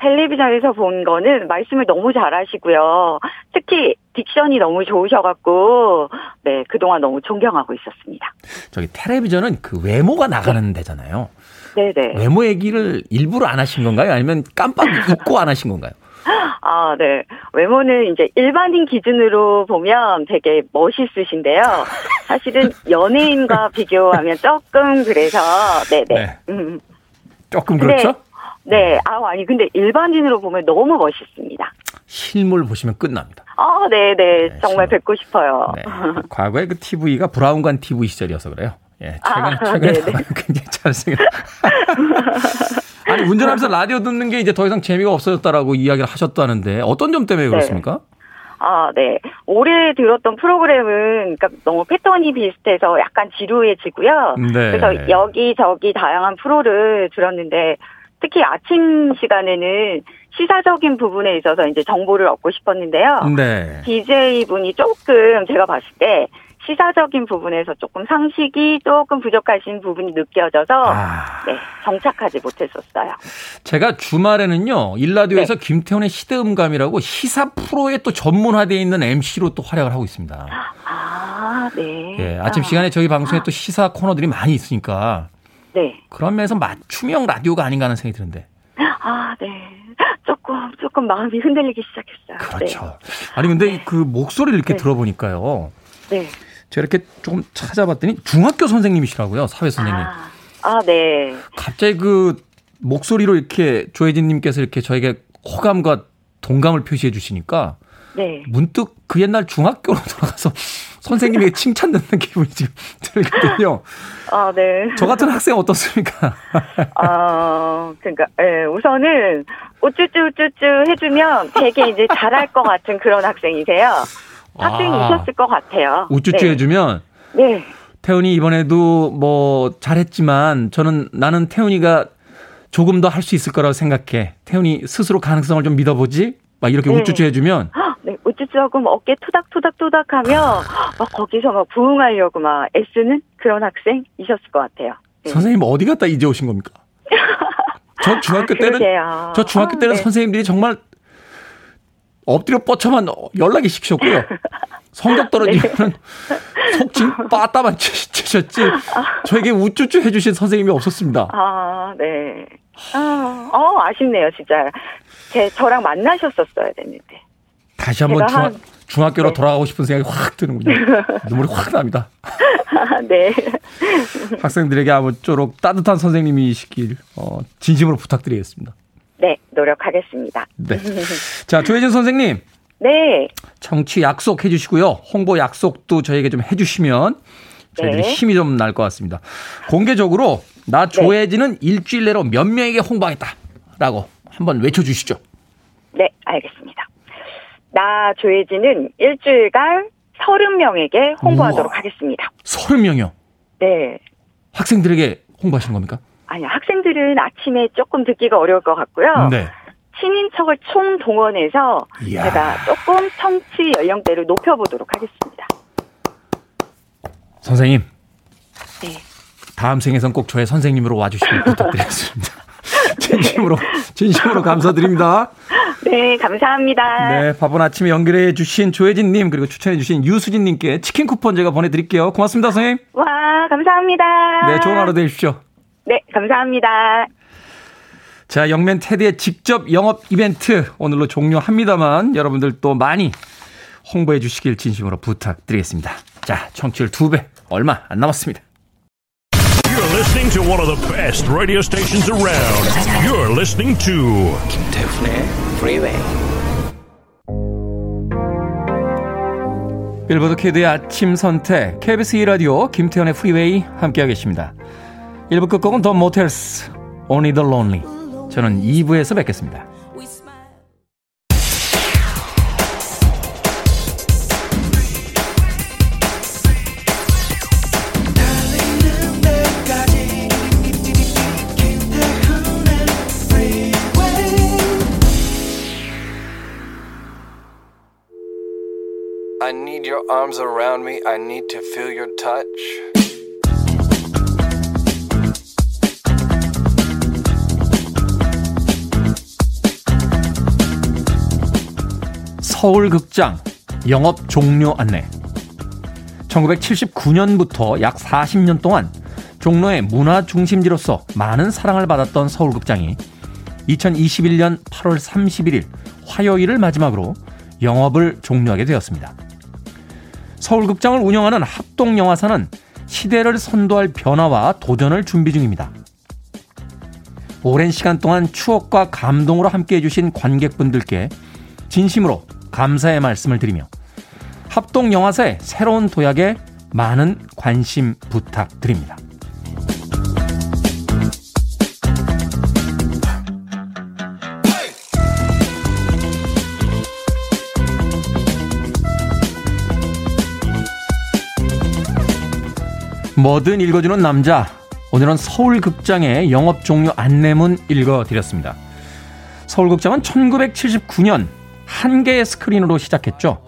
텔레비전에서 본 거는 말씀을 너무 잘하시고요. 특히 딕션이 너무 좋으셔갖고, 네, 그동안 너무 존경하고 있었습니다.
저기 텔레비전은 그 외모가 나가는 데잖아요.
네네.
외모 얘기를 일부러 안 하신 건가요? 아니면 깜빡 잊고 안 하신 건가요?
아, 네. 외모는 이제 일반인 기준으로 보면 되게 멋있으신데요. 사실은 연예인과 비교하면 조금 그래서, 네네. 네. 음.
조금 그렇죠?
네. 아, 아니, 근데 일반인으로 보면 너무 멋있습니다.
실물 보시면 끝납니다.
아, 네네. 네, 정말 실물. 뵙고 싶어요. 네.
과거에 그 TV가 브라운관 TV 시절이어서 그래요. 예, 최근에, 아, 최근에 굉장히 잘생겼 아니, 운전하면서 라디오 듣는 게 이제 더 이상 재미가 없어졌다라고 이야기를 하셨다는데 어떤 점 때문에 그렇습니까? 네.
아, 네. 올해 들었던 프로그램은 그러니까 너무 패턴이 비슷해서 약간 지루해지고요. 네. 그래서 여기저기 다양한 프로를 들었는데 특히 아침 시간에는 시사적인 부분에 있어서 이제 정보를 얻고 싶었는데요.
네.
DJ 분이 조금 제가 봤을 때 시사적인 부분에서 조금 상식이 조금 부족하신 부분이 느껴져서
아.
네, 정착하지 못했었어요.
제가 주말에는요, 일라디오에서
네.
김태훈의 시대음감이라고 시사 프로에 또 전문화되어 있는 MC로 또 활약을 하고 있습니다.
아, 네.
예, 아침
아,
시간에 저희 방송에 또 시사 코너들이 많이 있으니까
네.
그런 면에서 맞춤형 라디오가 아닌가 하는 생각이 드는데.
아, 네. 조금 조금 마음이 흔들리기 시작했어요.
그렇죠. 아니 근데 그 목소리를 이렇게
네.
들어보니까요.
네.
제가 이렇게 조금 찾아봤더니 중학교 선생님이시라고요, 사회 선생님.
아, 아, 네.
갑자기 그 목소리로 이렇게 조혜진 님께서 이렇게 저에게 호감과 동감을 표시해 주시니까
네.
문득 그 옛날 중학교로 돌아가서 선생님에게 칭찬 듣는 기분이 지금 들거든요.
아, 네.
저 같은 학생 어떻습니까?
아, 그러니까 예, 우선은 우쭈쭈 우쭈쭈 해주면 되게 이제 잘할 것 같은 그런 학생이세요. 학생이셨을 것 같아요.
아. 우쭈쭈
네.
해주면
네.
태훈이 이번에도 뭐 잘했지만 저는 나는 태훈이가 조금 더 할 수 있을 거라고 생각해. 태훈이 스스로 가능성을 좀 믿어보지? 막 이렇게
네.
우쭈쭈 해주면
헉, 네, 우쭈쭈하고 막 어깨 토닥토닥토닥하면 막 거기서 막 부응하려고 막 애쓰는 그런 학생이셨을 것 같아요. 네.
선생님 어디 갔다 이제 오신 겁니까? 저 중학교
아,
때는. 저 중학교
아,
때는
네.
선생님들이 정말 엎드려 뻗쳐만 연락이 시키셨고요. 성적 떨어지면 속칭 빠따만 치- 치셨지 저에게 우쭈쭈 해주신 선생님이 없었습니다.
아, 네. 아, 어, 아쉽네요, 진짜. 제, 저랑 만나셨었어야 됐는데.
다시 한번 중학,
한-
중학교로
네.
돌아가고 싶은 생각이 확 드는군요. 눈물이 확 납니다.
아, 네.
학생들에게 아무쪼록 따뜻한 선생님이시길 어, 진심으로 부탁드리겠습니다.
네, 노력하겠습니다.
네. 자, 조혜진 선생님.
네.
청취 약속해 주시고요. 홍보 약속도 저에게 좀 해 주시면 저희들이
네.
힘이 좀 날 것 같습니다. 공개적으로 나 조혜진은 일주일 내로 몇 명에게 홍보하겠다 라고 한번 외쳐주시죠.
네, 알겠습니다. 나 조혜진은 일주일간 30명에게 홍보하도록
우와.
하겠습니다.
30명이요.
네.
학생들에게 홍보하시는 겁니까?
아니, 학생들은 아침에 조금 듣기가 어려울 것 같고요.
네.
친인척을 총 동원해서
이야.
제가 조금 청취 연령대를 높여보도록 하겠습니다.
선생님,
네.
다음 생에선 꼭 저의 선생님으로 와주시길 부탁드리겠습니다. 진심으로, 진심으로 감사드립니다.
네, 감사합니다.
네, 바쁜 아침에 연결해 주신 조혜진님, 그리고 추천해 주신 유수진님께 치킨 쿠폰 제가 보내드릴게요. 고맙습니다, 선생님.
와, 감사합니다.
네, 좋은 하루 되십시오.
네, 감사합니다.
자, 영맨 테디의 직접 영업 이벤트 오늘로 종료합니다만 여러분들 또 많이 홍보해 주시길 진심으로 부탁드리겠습니다. 자, 청취율 2배 얼마 안 남았습니다.
You're listening to one of the best radio stations around. You're listening to
김태훈의 Freeway.
빌보드 키드의 아침 선택 KBS 2라디오 김태현의 프리웨이 함께하고 계십니다. 1부 끝곡은 더 모텔스 Only the Lonely. 저는 2부에서 뵙겠습니다. 서울극장 영업 종료 안내 1979년부터 약 40년 동안 종로의 문화 중심지로서 많은 사랑을 받았던 서울극장이 2021년 8월 31일 화요일을 마지막으로 영업을 종료하게 되었습니다. 서울극장을 운영하는 합동영화사는 시대를 선도할 변화와 도전을 준비 중입니다. 오랜 시간 동안 추억과 감동으로 함께 해주신 관객분들께 진심으로 감사의 말씀을 드리며 합동영화사의 새로운 도약에 많은 관심 부탁드립니다. 뭐든 읽어주는 남자. 오늘은 서울극장의 영업 종료 안내문 읽어드렸습니다. 서울극장은 1979년 한 개의 스크린으로 시작했죠.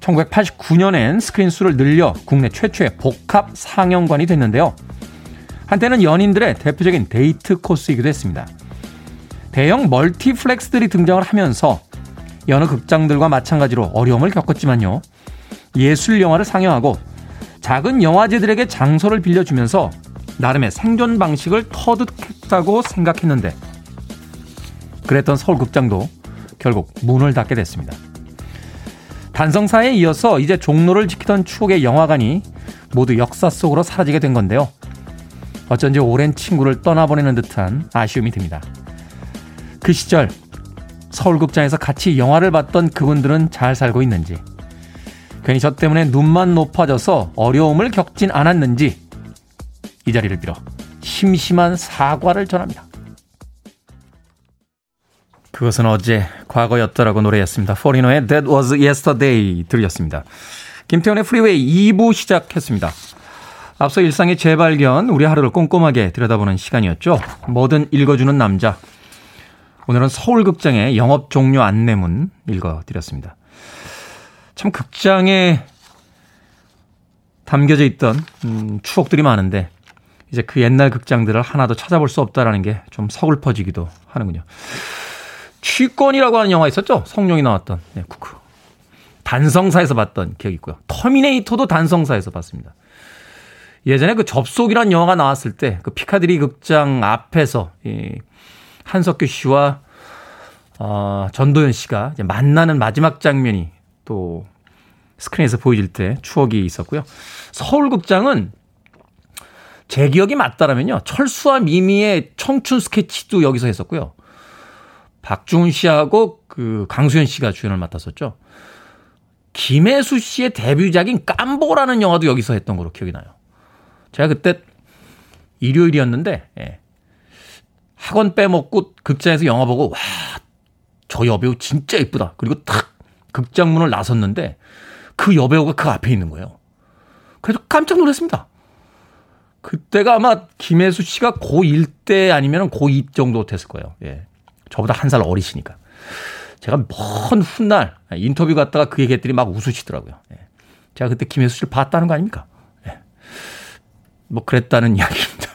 1989년엔 스크린 수를 늘려 국내 최초의 복합 상영관이 됐는데요. 한때는 연인들의 대표적인 데이트 코스이기도 했습니다. 대형 멀티플렉스들이 등장을 하면서 여느 극장들과 마찬가지로 어려움을 겪었지만요. 예술 영화를 상영하고 작은 영화제들에게 장소를 빌려주면서 나름의 생존 방식을 터득했다고 생각했는데 그랬던 서울 극장도 결국 문을 닫게 됐습니다. 단성사에 이어서 이제 종로를 지키던 추억의 영화관이 모두 역사 속으로 사라지게 된 건데요. 어쩐지 오랜 친구를 떠나보내는 듯한 아쉬움이 듭니다. 그 시절 서울극장에서 같이 영화를 봤던 그분들은 잘 살고 있는지 괜히 저 때문에 눈만 높아져서 어려움을 겪진 않았는지 이 자리를 빌어 심심한 사과를 전합니다. 그것은 어제 과거였다라고 노래했습니다. 포리노의 That Was Yesterday 들으셨습니다. 김태훈의 프리웨이 2부 시작했습니다. 앞서 일상의 재발견, 우리 하루를 꼼꼼하게 들여다보는 시간이었죠. 뭐든 읽어주는 남자. 오늘은 서울극장의 영업 종료 안내문 읽어드렸습니다. 참 극장에 담겨져 있던 음, 추억들이 많은데 이제 그 옛날 극장들을 하나도 찾아볼 수 없다라는 게 좀 서글퍼지기도 하는군요. 취권이라고 하는 영화 있었죠? 성룡이 나왔던. 네, 쿠크. 단성사에서 봤던 기억이 있고요. 터미네이터도 단성사에서 봤습니다. 예전에 그 접속이란 영화가 나왔을 때 그 피카디리 극장 앞에서 이 한석규 씨와 어, 전도연 씨가 만나는 마지막 장면이 또 스크린에서 보여질 때 추억이 있었고요. 서울극장은 제 기억이 맞다라면요. 철수와 미미의 청춘 스케치도 여기서 했었고요. 박중훈 씨하고 그 강수현 씨가 주연을 맡았었죠. 김혜수 씨의 데뷔작인 깜보라는 영화도 여기서 했던 걸로 기억이 나요. 제가 그때 일요일이었는데 예. 학원 빼먹고 극장에서 영화 보고 와 저 여배우 진짜 이쁘다. 그리고 탁 극장문을 나섰는데 그 여배우가 그 앞에 있는 거예요. 그래서 깜짝 놀랐습니다. 그때가 아마 김혜수 씨가 고1 때 아니면 고2 정도 됐을 거예요. 예. 저보다 한 살 어리시니까. 제가 먼 훗날 인터뷰 갔다가 그 얘기했더니 막 웃으시더라고요. 예. 제가 그때 김혜수 씨를 봤다는 거 아닙니까? 예. 뭐 그랬다는 이야기입니다.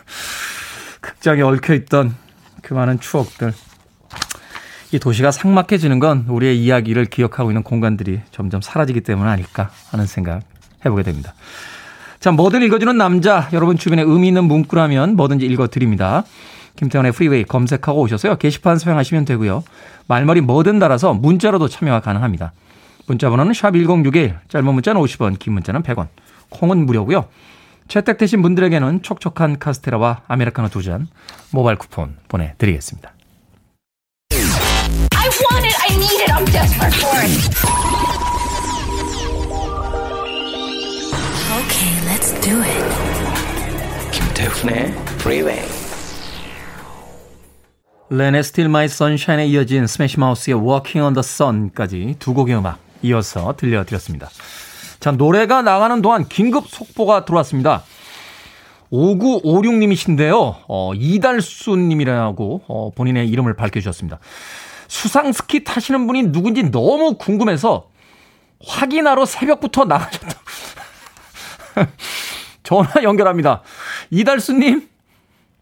극장에 얽혀있던 그 많은 추억들. 이 도시가 삭막해지는 건 우리의 이야기를 기억하고 있는 공간들이 점점 사라지기 때문 아닐까 하는 생각 해보게 됩니다. 자, 뭐든 읽어주는 남자. 여러분 주변에 의미 있는 문구라면 뭐든지 읽어드립니다. 김태훈의 프리웨이 검색하고 오셔서요. 게시판 사용하시면 되고요. 말머리 뭐든 달아서 문자로도 참여가 가능합니다. 문자 번호는 샵1061, 짧은 문자는 50원, 긴 문자는 100원. 콩은 무료고요. 채택되신 분들에게는 촉촉한 카스테라와 아메리카노 두 잔 모바일 쿠폰 보내드리겠습니다.
I want it. I need it. I'm desperate for it. Okay, let's do it.
김태훈의 Freeway.
Len의 Steal My Sunshine에 이어진 스매시 마우스의 on the Sun까지 두 곡의 음악 이어서 들려드렸습니다. 자, 노래가 나가는 동안 긴급 속보가 들어왔습니다. 5956님이신데요. 어, 이달수님이라고 어, 본인의 이름을 밝혀주셨습니다. 수상 스키 타시는 분이 누군지 너무 궁금해서 확인하러 새벽부터 나가셨다. 전화 연결합니다. 이달수님.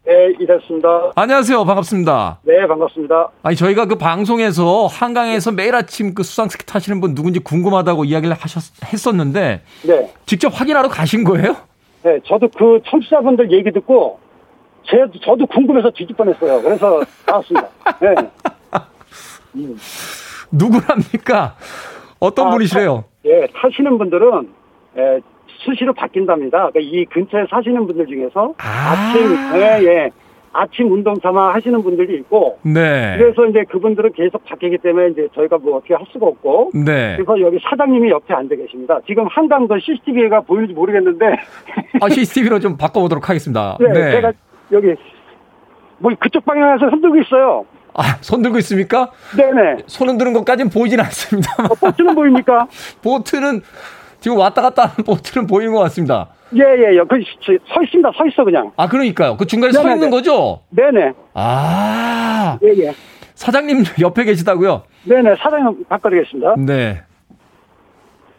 네, 이랬습니다.
안녕하세요. 반갑습니다.
네, 반갑습니다.
아니, 저희가 그 방송에서 한강에서 매일 아침 그 수상 스키 타시는 분 누군지 궁금하다고 이야기를 하셨, 했었는데,
네,
직접 확인하러 가신 거예요?
네, 저도 그 청취자분들 얘기 듣고, 제, 저도 궁금해서 뒤집 뻔했어요. 그래서 나왔습니다. 네.
누구랍니까? 어떤
아,
분이시래요?
예, 타시는 분들은, 예, 수시로 바뀐답니다. 그러니까 이 근처에 사시는 분들 중에서
아.
침 예, 예. 아침 운동 삼아 하시는 분들이 있고,
네.
그래서 이제 그분들은 계속 바뀌기 때문에 이제 저희가 뭐 어떻게 할 수가 없고,
네.
그래서 여기 사장님이 옆에 앉아 계십니다. 지금 한강도 CCTV가 보이는지 모르겠는데,
아, CCTV로 좀 바꿔보도록 하겠습니다.
네, 제가 여기 뭐 그쪽 방향에서 흔들고 있어요.
아, 손 들고 있습니까?
네네.
손 흔드는 것까지는 보이진 않습니다.
어, 버스는 보입니까?
보트는 지금 왔다 갔다 하는 보트는 보이는 것 같습니다.
예, 예, 예. 그, 저, 서 있습니다. 서 있어, 그냥.
아, 그러니까요. 그 중간에 서
네네네.
있는 거죠?
네네.
아,
예, 예.
사장님 옆에 계시다고요?
네네. 사장님 바꿔드리겠습니다.
네.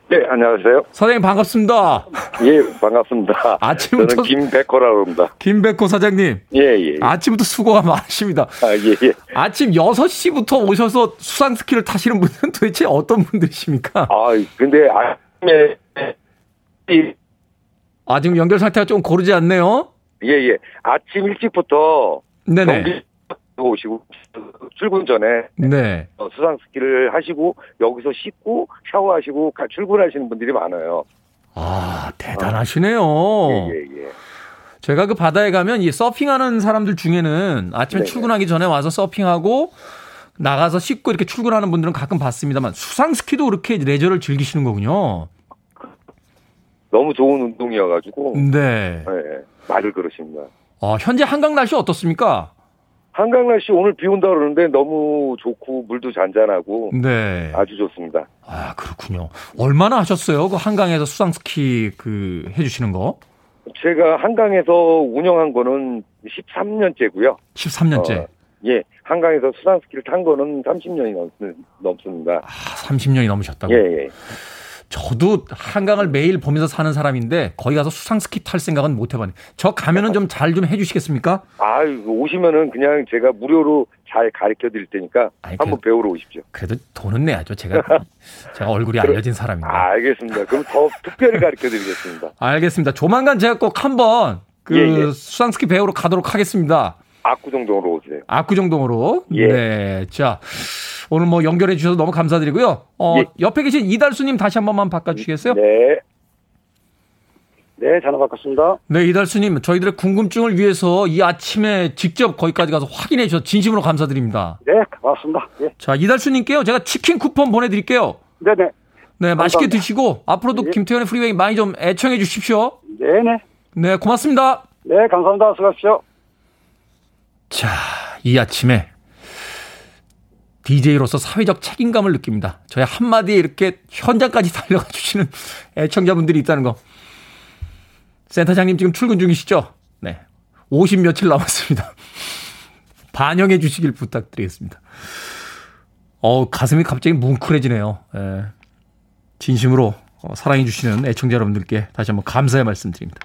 네, 안녕하세요.
사장님 반갑습니다.
예, 반갑습니다.
아침부터-
저는 김백호라고 합니다.
김백호 사장님.
예, 예. 아,
아침부터 수고가 많으십니다.
예, 예.
아침 6시부터 오셔서 수상 스키를 타시는 분은 도대체 어떤 분들이십니까?
아, 근데 이-
아, 지금 연결 상태가 좀 고르지 않네요?
예, 예. 아침 일찍부터
네네.
오시고, 출근 전에
네.
어, 수상 스키를 하시고, 여기서 씻고, 샤워하시고, 가- 출근하시는 분들이 많아요.
아, 대단하시네요.
예, 예, 예.
제가 그 바다에 가면 이 서핑하는 사람들 중에는 아침에
네네.
출근하기 전에 와서 서핑하고 나가서 씻고 이렇게 출근하는 분들은 가끔 봤습니다만 수상 스키도 그렇게 레저를 즐기시는 거군요.
너무 좋은 운동이어가지고,
네.
예, 말을 그러십니다.
어, 현재 한강 날씨 어떻습니까?
한강 날씨 오늘 비 온다 그러는데 너무 좋고, 물도 잔잔하고,
네.
아주 좋습니다.
아, 그렇군요. 얼마나 하셨어요? 그 한강에서 수상 스키 그 해주시는 거?
제가 한강에서 운영한 거는 13년째고요.
13년째.
어, 예, 한강에서 수상스키를 탄 거는 30년이 넘, 넘습니다.
아, 30년이 넘으셨다고?
예, 예.
저도 한강을 매일 보면서 사는 사람인데 거기 가서 수상 스키 탈 생각은 못 해봤네. 저 가면은 좀잘좀 해주시겠습니까?
아, 오시면은 그냥 제가 무료로 잘 가르쳐 드릴 테니까
아니,
한번
그-
배우러 오십시오.
그래도 돈은 내야죠. 제가 제가 얼굴이 알려진 사람인데.
아, 알겠습니다. 그럼 더 특별히 가르쳐 드리겠습니다.
알겠습니다. 조만간 제가 꼭 한번 그
예, 예.
수상 스키 배우러 가도록 하겠습니다.
압구정동으로 오세요.
압구정동으로.
예.
네. 자, 오늘 뭐 연결해 주셔서 너무 감사드리고요. 어,
예.
옆에 계신 이달수님 다시 한 번만 바꿔주시겠어요? 네.
네.
네, 전화 바꿨습니다.
이달수님 저희들의 궁금증을 위해서 이 아침에 직접 거기까지 가서 확인해 주셔서 진심으로 감사드립니다.
네, 고맙습니다. 예.
자, 이달수님께요. 제가 치킨 쿠폰 보내드릴게요.
네네.
네, 맛있게
감사합니다.
드시고 앞으로도
예.
김태현의 프리웨이 많이 좀 애청해 주십시오.
네네.
네, 고맙습니다.
네, 감사합니다. 수고하십시오.
자, 이 아침에 DJ로서 사회적 책임감을 느낍니다. 저의 한마디에 이렇게 현장까지 달려가 주시는 애청자분들이 있다는 거. 센터장님 지금 출근 중이시죠? 네. 50 며칠 남았습니다. 반영해 주시길 부탁드리겠습니다. 어 가슴이 갑자기 뭉클해지네요. 예. 진심으로 어, 사랑해 주시는 애청자 여러분들께 다시 한번 감사의 말씀 드립니다.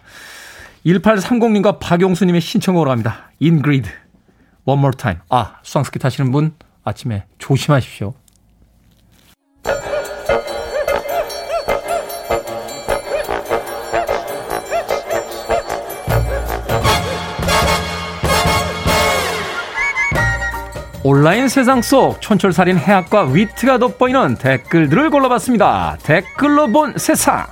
1830님과 박용수님의 신청으로 갑니다. 인그리드. One more time. 아, 수상스키 타시는 분 아침에 조심하십시오. 온라인 세상 속 촌철살인 해학과 위트가 돋보이는 댓글들을 골라봤습니다. 댓글로 본 세상.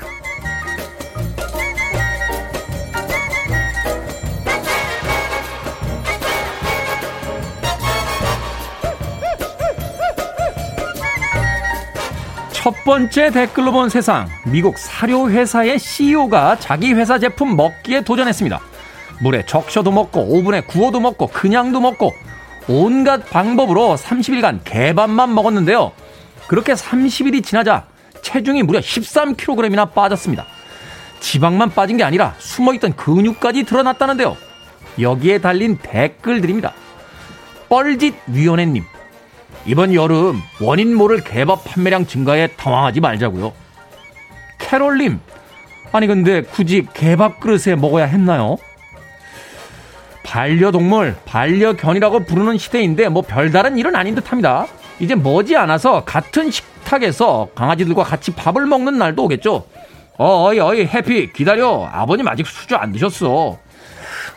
첫 번째 댓글로 본 세상. 미국 사료 회사의 CEO가 자기 회사 제품 먹기에 도전했습니다. 물에 적셔도 먹고 오븐에 구워도 먹고 그냥도 먹고 온갖 방법으로 30일간 개밥만 먹었는데요. 그렇게 30일이 지나자 체중이 무려 13kg이나 빠졌습니다. 지방만 빠진 게 아니라 숨어있던 근육까지 드러났다는데요. 여기에 달린 댓글들입니다. 뻘짓 위원회님. 이번 여름 원인 모를 개밥 판매량 증가에 당황하지 말자고요. 캐롤님. 아니 근데 굳이 개밥 그릇에 먹어야 했나요? 반려동물, 반려견이라고 부르는 시대인데 뭐 별다른 일은 아닌 듯합니다. 이제 머지않아서 같은 식탁에서 강아지들과 같이 밥을 먹는 날도 오겠죠. 어이 어이 해피 기다려 아버님 아직 수저 안 드셨어.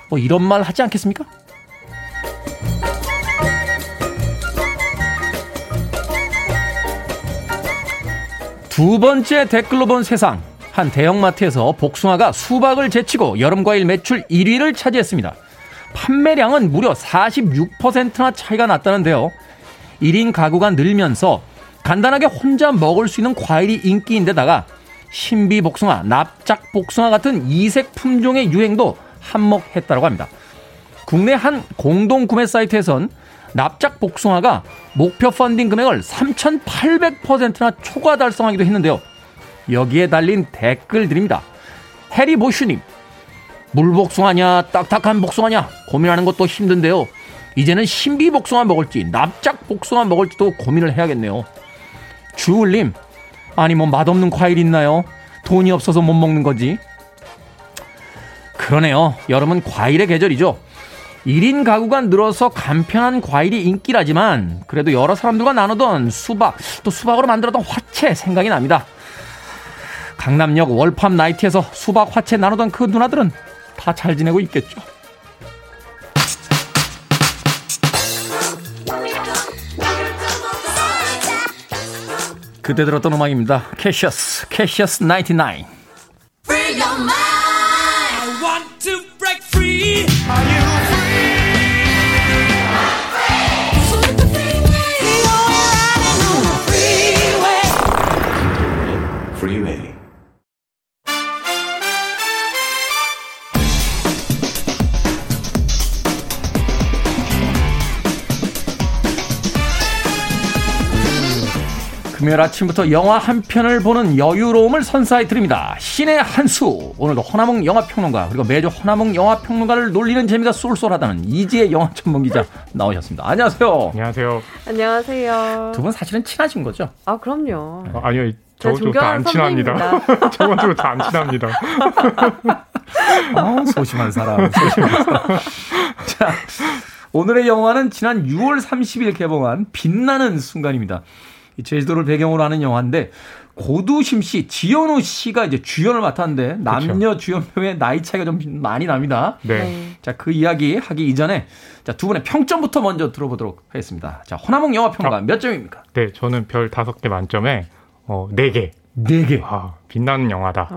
뭐 이런 말 하지 않겠습니까? 두 번째 댓글로 본 세상. 한 대형마트에서 복숭아가 수박을 제치고 여름과일 매출 1위를 차지했습니다. 판매량은 무려 46%나 차이가 났다는데요. 1인 가구가 늘면서 간단하게 혼자 먹을 수 있는 과일이 인기인데다가 신비 복숭아, 납작 복숭아 같은 이색 품종의 유행도 한몫했다고 합니다. 국내 한 공동 구매 사이트에선 납작 복숭아가 목표 펀딩 금액을 3,800%나 초과 달성하기도 했는데요. 여기에 달린 댓글들입니다. 해리 보슈님, 물복숭아냐, 딱딱한 복숭아냐, 고민하는 것도 힘든데요. 이제는 신비 복숭아 먹을지, 납작 복숭아 먹을지도 고민을 해야겠네요. 주울님, 아니 뭐 맛없는 과일 있나요? 돈이 없어서 못 먹는 거지. 그러네요. 여름은 과일의 계절이죠. 1인 가구가 늘어서 간편한 과일이 인기라지만 그래도 여러 사람들과 나누던 수박 또 수박으로 만들었던 화채 생각이 납니다. 강남역 월팜 나이트에서 수박 화채 나누던 그 누나들은 다 잘 지내고 있겠죠. 그때 들었던 음악입니다. 캐셔스, 캐셔스 99. 금요일 아침부터 영화 한 편을 보는 여유로움을 선사해 드립니다. 신의 한수. 오늘도 허나몽 영화평론가 그리고 매주 허나몽 영화평론가를 놀리는 재미가 쏠쏠하다는 이지혜 영화 전문 기자 나오셨습니다. 안녕하세요.
안녕하세요.
안녕하세요.
두 분 사실은 친하신 거죠?
아, 그럼요.
어, 아니요,
제가
저번 주부터 안 친합니다. 저번 주부터 안 친합니다.
어, 소심한 사람. 소심한 사람. 자, 오늘의 영화는 지난 6월 30일 개봉한 빛나는 순간입니다. 이 제주도를 배경으로 하는 영화인데 고두심 씨, 지현우 씨가 이제 주연을 맡았는데 남녀 주연표의 나이 차이가 좀 많이 납니다.
네.
자, 그 이야기 하기 이전에 자, 두 분의 평점부터 먼저 들어보도록 하겠습니다. 자, 허나몽 영화 평가 몇 점입니까?
네, 저는 별 다섯 개 만점에 어, 네 개.
네 개.
아, 빛나는 영화다.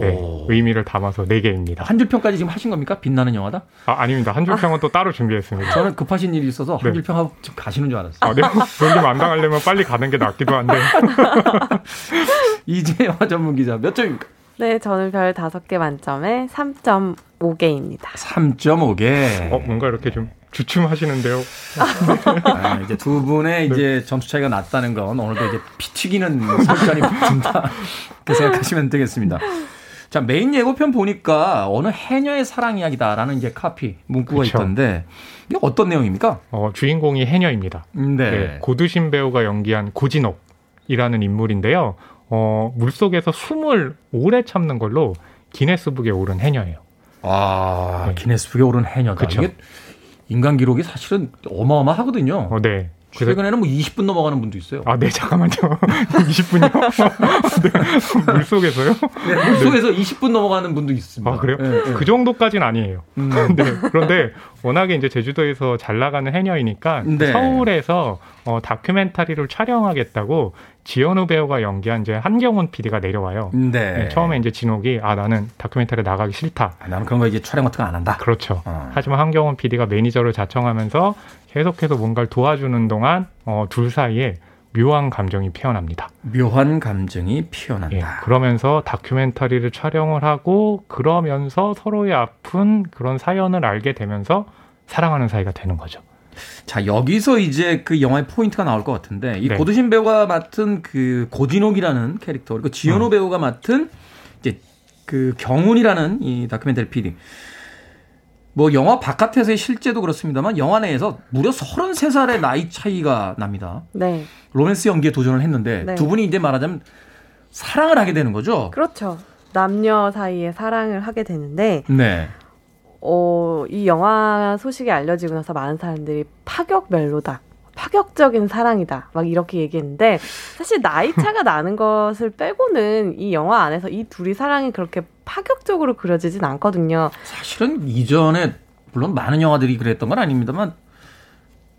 네, 의미를 담아서 네 개입니다.
한 줄 평까지 지금 하신 겁니까? 빛나는 영화다?
아, 아닙니다. 한 줄 평은 또 따로 준비했습니다.
저는 급하신 일이 있어서 한
네.
줄 평하고 지금 가시는 줄 알았어요.
아, 네. 놀림 안 당하려면 빨리 가는 게 낫기도 한데.
이제 영화 전문 기자 몇 점입니까?
네, 저는 별 다섯 개 만점에 3.5개입니다.
3.5개.
어, 뭔가 이렇게 좀 주춤하시는데요.
아, 이제 두 분의 이제 점수 차이가 났다는 건 오늘도 이제 피 튀기는 설전이 붙는다. 그렇게 생각하시면 되겠습니다. 자, 메인 예고편 보니까 어느 해녀의 사랑 이야기다라는 이제 카피 문구가
그쵸.
있던데 이게 어떤 내용입니까?
어, 주인공이 해녀입니다.
네.
네, 고두심 배우가 연기한 고진옥이라는 인물인데요. 어, 물속에서 숨을 오래 참는 걸로 기네스북에 오른 해녀예요.
아,
네.
기네스북에 오른 해녀다.
그쵸.
이게 인간 기록이 사실은 어마어마하거든요.
어, 네.
최근에는 뭐 20분 넘어가는 분도 있어요.
아, 네, 잠깐만요. 20분이요? 네, 물 속에서요?
네, 물 속에서 20분 넘어가는 분도 있습니다.
아, 그래요?
네, 네.
그 정도까지는 아니에요.
음.
네. 그런데 워낙에 이제 제주도에서 잘 나가는 해녀이니까
네.
서울에서 어, 다큐멘터리를 촬영하겠다고 지현우 배우가 연기한 이제 한경훈 PD가 내려와요.
네.
네, 처음에 이제 진옥이 아 나는 다큐멘터리 나가기 싫다.
아, 나는 그런 거 이제 촬영 같은 거 안 한다.
그렇죠.
어.
하지만 한경훈 PD가 매니저를 자청하면서 계속해서 뭔가를 도와주는 동안 어, 둘 사이에 묘한 감정이 피어납니다.
묘한 감정이 피어난다.
예, 그러면서 다큐멘터리를 촬영을 하고 그러면서 서로의 아픈 그런 사연을 알게 되면서 사랑하는 사이가 되는 거죠.
자, 여기서 이제 그 영화의 포인트가 나올 것 같은데, 이
네.
고두심 배우가 맡은 그 고진옥이라는 캐릭터, 그리고 지현우
음.
배우가 맡은 이제 그 경훈이라는 이 다큐멘터리 PD. 뭐 영화 바깥에서의 실제도 그렇습니다만 영화 내에서 무려 33살의 나이 차이가 납니다.
네.
로맨스 연기에 도전을 했는데
네.
두 분이 이제 말하자면 사랑을 하게 되는 거죠.
그렇죠. 남녀 사이에 사랑을 하게 되는데,
네.
어, 이 영화 소식이 알려지고 나서 많은 사람들이 파격 멜로다. 파격적인 사랑이다. 막 이렇게 얘기했는데, 사실 나이 차가 나는 것을 빼고는 이 영화 안에서 이 둘이 사랑이 그렇게 파격적으로 그려지진 않거든요.
사실은 이전에 물론 많은 영화들이 그랬던 건 아닙니다만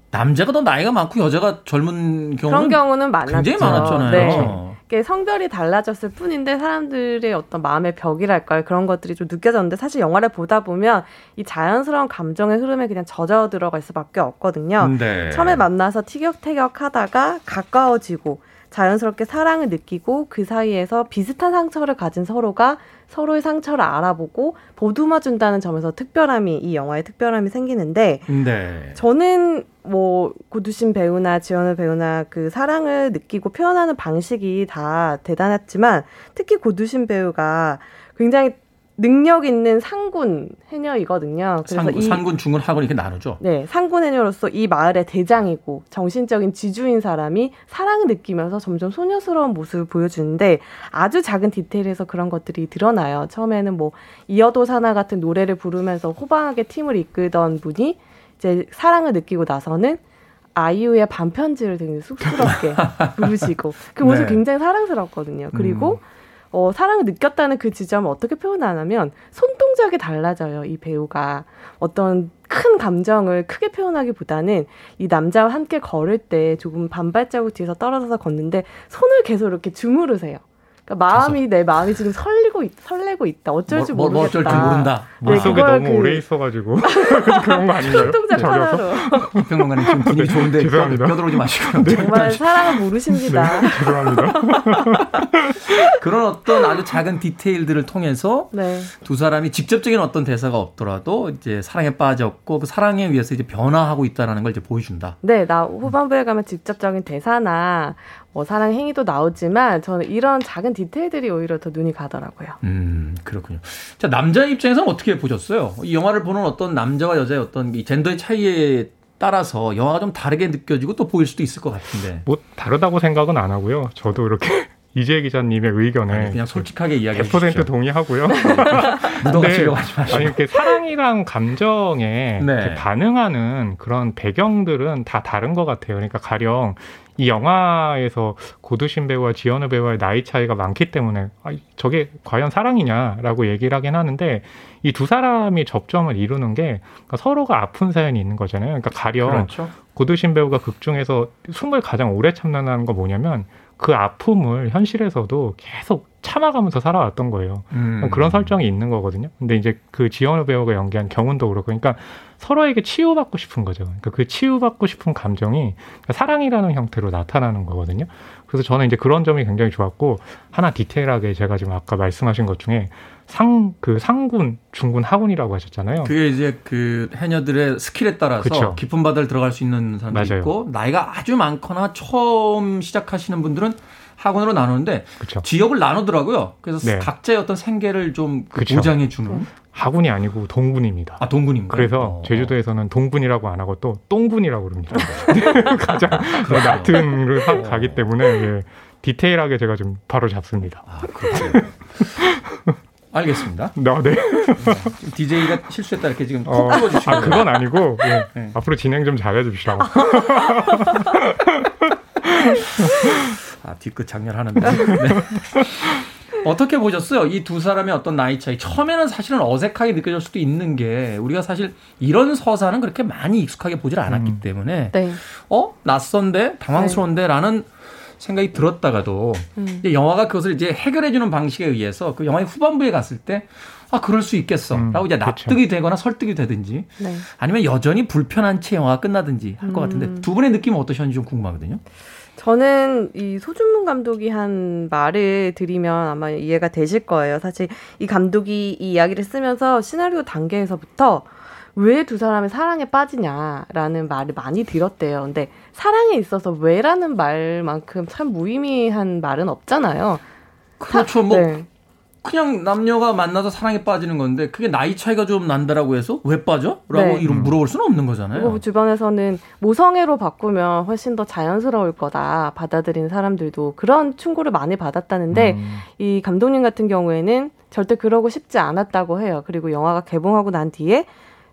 남자가 더 나이가 많고 여자가 젊은 경우는
그런 경우는 많았죠.
굉장히 많았잖아요.
네. 성별이 달라졌을 뿐인데 사람들의 어떤 마음의 벽이랄까요 그런 것들이 좀 느껴졌는데 사실 영화를 보다 보면 이 자연스러운 감정의 흐름에 그냥 젖어 들어갈 수밖에 없거든요.
네.
처음에 만나서 티격태격하다가 가까워지고 자연스럽게 사랑을 느끼고 그 사이에서 비슷한 상처를 가진 서로가 서로의 상처를 알아보고 보듬어 준다는 점에서 특별함이 이 영화의 특별함이 생기는데
네.
저는 뭐 고두신 배우나 지연우 배우나 그 사랑을 느끼고 표현하는 방식이 다 대단했지만 특히 고두신 배우가 굉장히 능력 있는 상군 해녀이거든요. 그래서
상군,
이
상군, 중군, 하군 이렇게 나누죠.
네, 상군 해녀로서 이 마을의 대장이고 정신적인 지주인 사람이 사랑을 느끼면서 점점 소녀스러운 모습을 보여주는데 아주 작은 디테일에서 그런 것들이 드러나요. 처음에는 뭐 이어도 사나 같은 노래를 부르면서 호방하게 팀을 이끌던 분이 이제 사랑을 느끼고 나서는 아이유의 반편지를 되게 쑥스럽게 부르시고 그 모습
네.
굉장히 사랑스럽거든요. 그리고
음.
어, 사랑을 느꼈다는 그 지점을 어떻게 표현하냐면 손동작이 달라져요. 이 배우가 어떤 큰 감정을 크게 표현하기보다는 이 남자와 함께 걸을 때 조금 반발자국 뒤에서 떨어져서 걷는데 손을 계속 이렇게 주무르세요. 그러니까 마음이 내 마음이 지금 설 리고 있, 설레고 있다. 어쩔 줄
뭐, 뭐, 뭐
모르겠다.
어쩔 줄 모른다.
네,
물속에
그걸
너무
그-
오래 있어가지고 그런 거 아닌가요?
손동작
저려서?
하나로
평론가님 지금 분위기 좋은데 껴-
죄송합니다.
껴들어오지 마시고요.
정말 사랑을 모르십니다.
죄송합니다.
그런 어떤 아주 작은 디테일들을 통해서
네.
두 사람이 직접적인 어떤 대사가 없더라도 이제 사랑에 빠졌고 그 사랑에 의해서 이제 변화하고 있다라는 걸 이제 보여준다.
네, 나 후반부에 가면 직접적인 대사나 뭐 사랑 행위도 나오지만 저는 이런 작은 디테일들이 오히려 더 눈이 가더라고요.
음, 그렇군요. 자, 남자 입장에서는 어떻게 보셨어요? 이 영화를 보는 어떤 남자와 여자의 어떤 이 젠더의 차이에 따라서 영화가 좀 다르게 느껴지고 또 보일 수도 있을 것 같은데.
뭐 다르다고 생각은 안 하고요. 저도 이렇게 이재 기자님의 의견에
아니, 그냥 솔직하게 이야기해
100%
주십시오.
동의하고요.
묻어가시려고 하지 마시고.
아니 이렇게 사랑이랑 감정에
네.
이렇게 반응하는 그런 배경들은 다 다른 것 같아요. 그러니까 가령 이 영화에서 고두신 배우와 지연우 배우의 나이 차이가 많기 때문에 아, 저게 과연 사랑이냐라고 얘기를 하긴 하는데 이 두 사람이 접점을 이루는 게 그러니까 서로가 아픈 사연이 있는 거잖아요. 그러니까 가령
그렇죠.
고두신 배우가 극 중에서 숨을 가장 오래 참는다는 거 뭐냐면 그 아픔을 현실에서도 계속 참아가면서 살아왔던 거예요.
음.
그런 설정이 있는 거거든요. 근데 이제 그 지현우 배우가 연기한 경운도 그렇고, 그러니까 서로에게 치유받고 싶은 거죠. 그러니까 그 치유받고 싶은 감정이 사랑이라는 형태로 나타나는 거거든요. 그래서 저는 이제 그런 점이 굉장히 좋았고 하나 디테일하게 제가 지금 아까 말씀하신 것 중에 상 그 상군, 중군, 하군이라고 하셨잖아요.
그게 이제 그 해녀들의 skill에 따라서
그쵸.
깊은 바다를 들어갈 수 있는 사람도
맞아요.
있고 나이가 아주 많거나 처음 시작하시는 분들은 하군으로 나누는데
그쵸.
지역을 나누더라고요. 그래서
네.
각자의 어떤 생계를 좀
그쵸.
보장해 주는
하군이 아니고 동군입니다.
아 동군인가요?
그래서
어.
제주도에서는 동군이라고 안 하고 또 똥군이라고 그럽니다. 가장 낮은 를 하- 가기 때문에 예, 디테일하게 제가 좀 바로 잡습니다.
아. 알겠습니다.
네, 네.
DJ가 실수했다 이렇게 지금 콕
어,
집어주시고
아 그건 아니고 예,
네.
앞으로 진행 좀 잘해줍시다.
아, 뒤끝 장렬하는데. 네. 어떻게 보셨어요? 이 두 사람의 어떤 나이 차이. 처음에는 사실은 어색하게 느껴질 수도 있는 게 우리가 사실 이런 서사는 그렇게 많이 익숙하게 보질 않았기
음.
때문에
네.
어 낯선데 당황스러운데 라는 생각이 들었다가도
음.
이제 영화가 그것을 이제 해결해주는 방식에 의해서 그 영화의 후반부에 갔을 때 아 그럴 수 있겠어라고
음,
이제
그쵸.
납득이 되거나 설득이 되든지
네.
아니면 여전히 불편한 채 영화가 끝나든지 할것
음.
같은데 두 분의 느낌은 어떠셨는지 좀 궁금하거든요.
저는 이 소준문 감독이 한 말을 드리면 아마 이해가 되실 거예요. 사실 이 감독이 이 이야기를 쓰면서 시나리오 단계에서부터 왜 두 사람이 사랑에 빠지냐라는 말을 많이 들었대요. 근데 사랑에 있어서 왜라는 말만큼 참 무의미한 말은 없잖아요.
그렇죠. 뭐
네.
그냥 남녀가 만나서 사랑에 빠지는 건데 그게 나이 차이가 좀 난다라고 해서 왜 빠져? 라고
네.
이런 물어볼 수는 없는 거잖아요.
그리고 주변에서는 모성애로 바꾸면 훨씬 더 자연스러울 거다 받아들이는 사람들도 그런 충고를 많이 받았다는데
음.
이 감독님 같은 경우에는 절대 그러고 싶지 않았다고 해요. 그리고 영화가 개봉하고 난 뒤에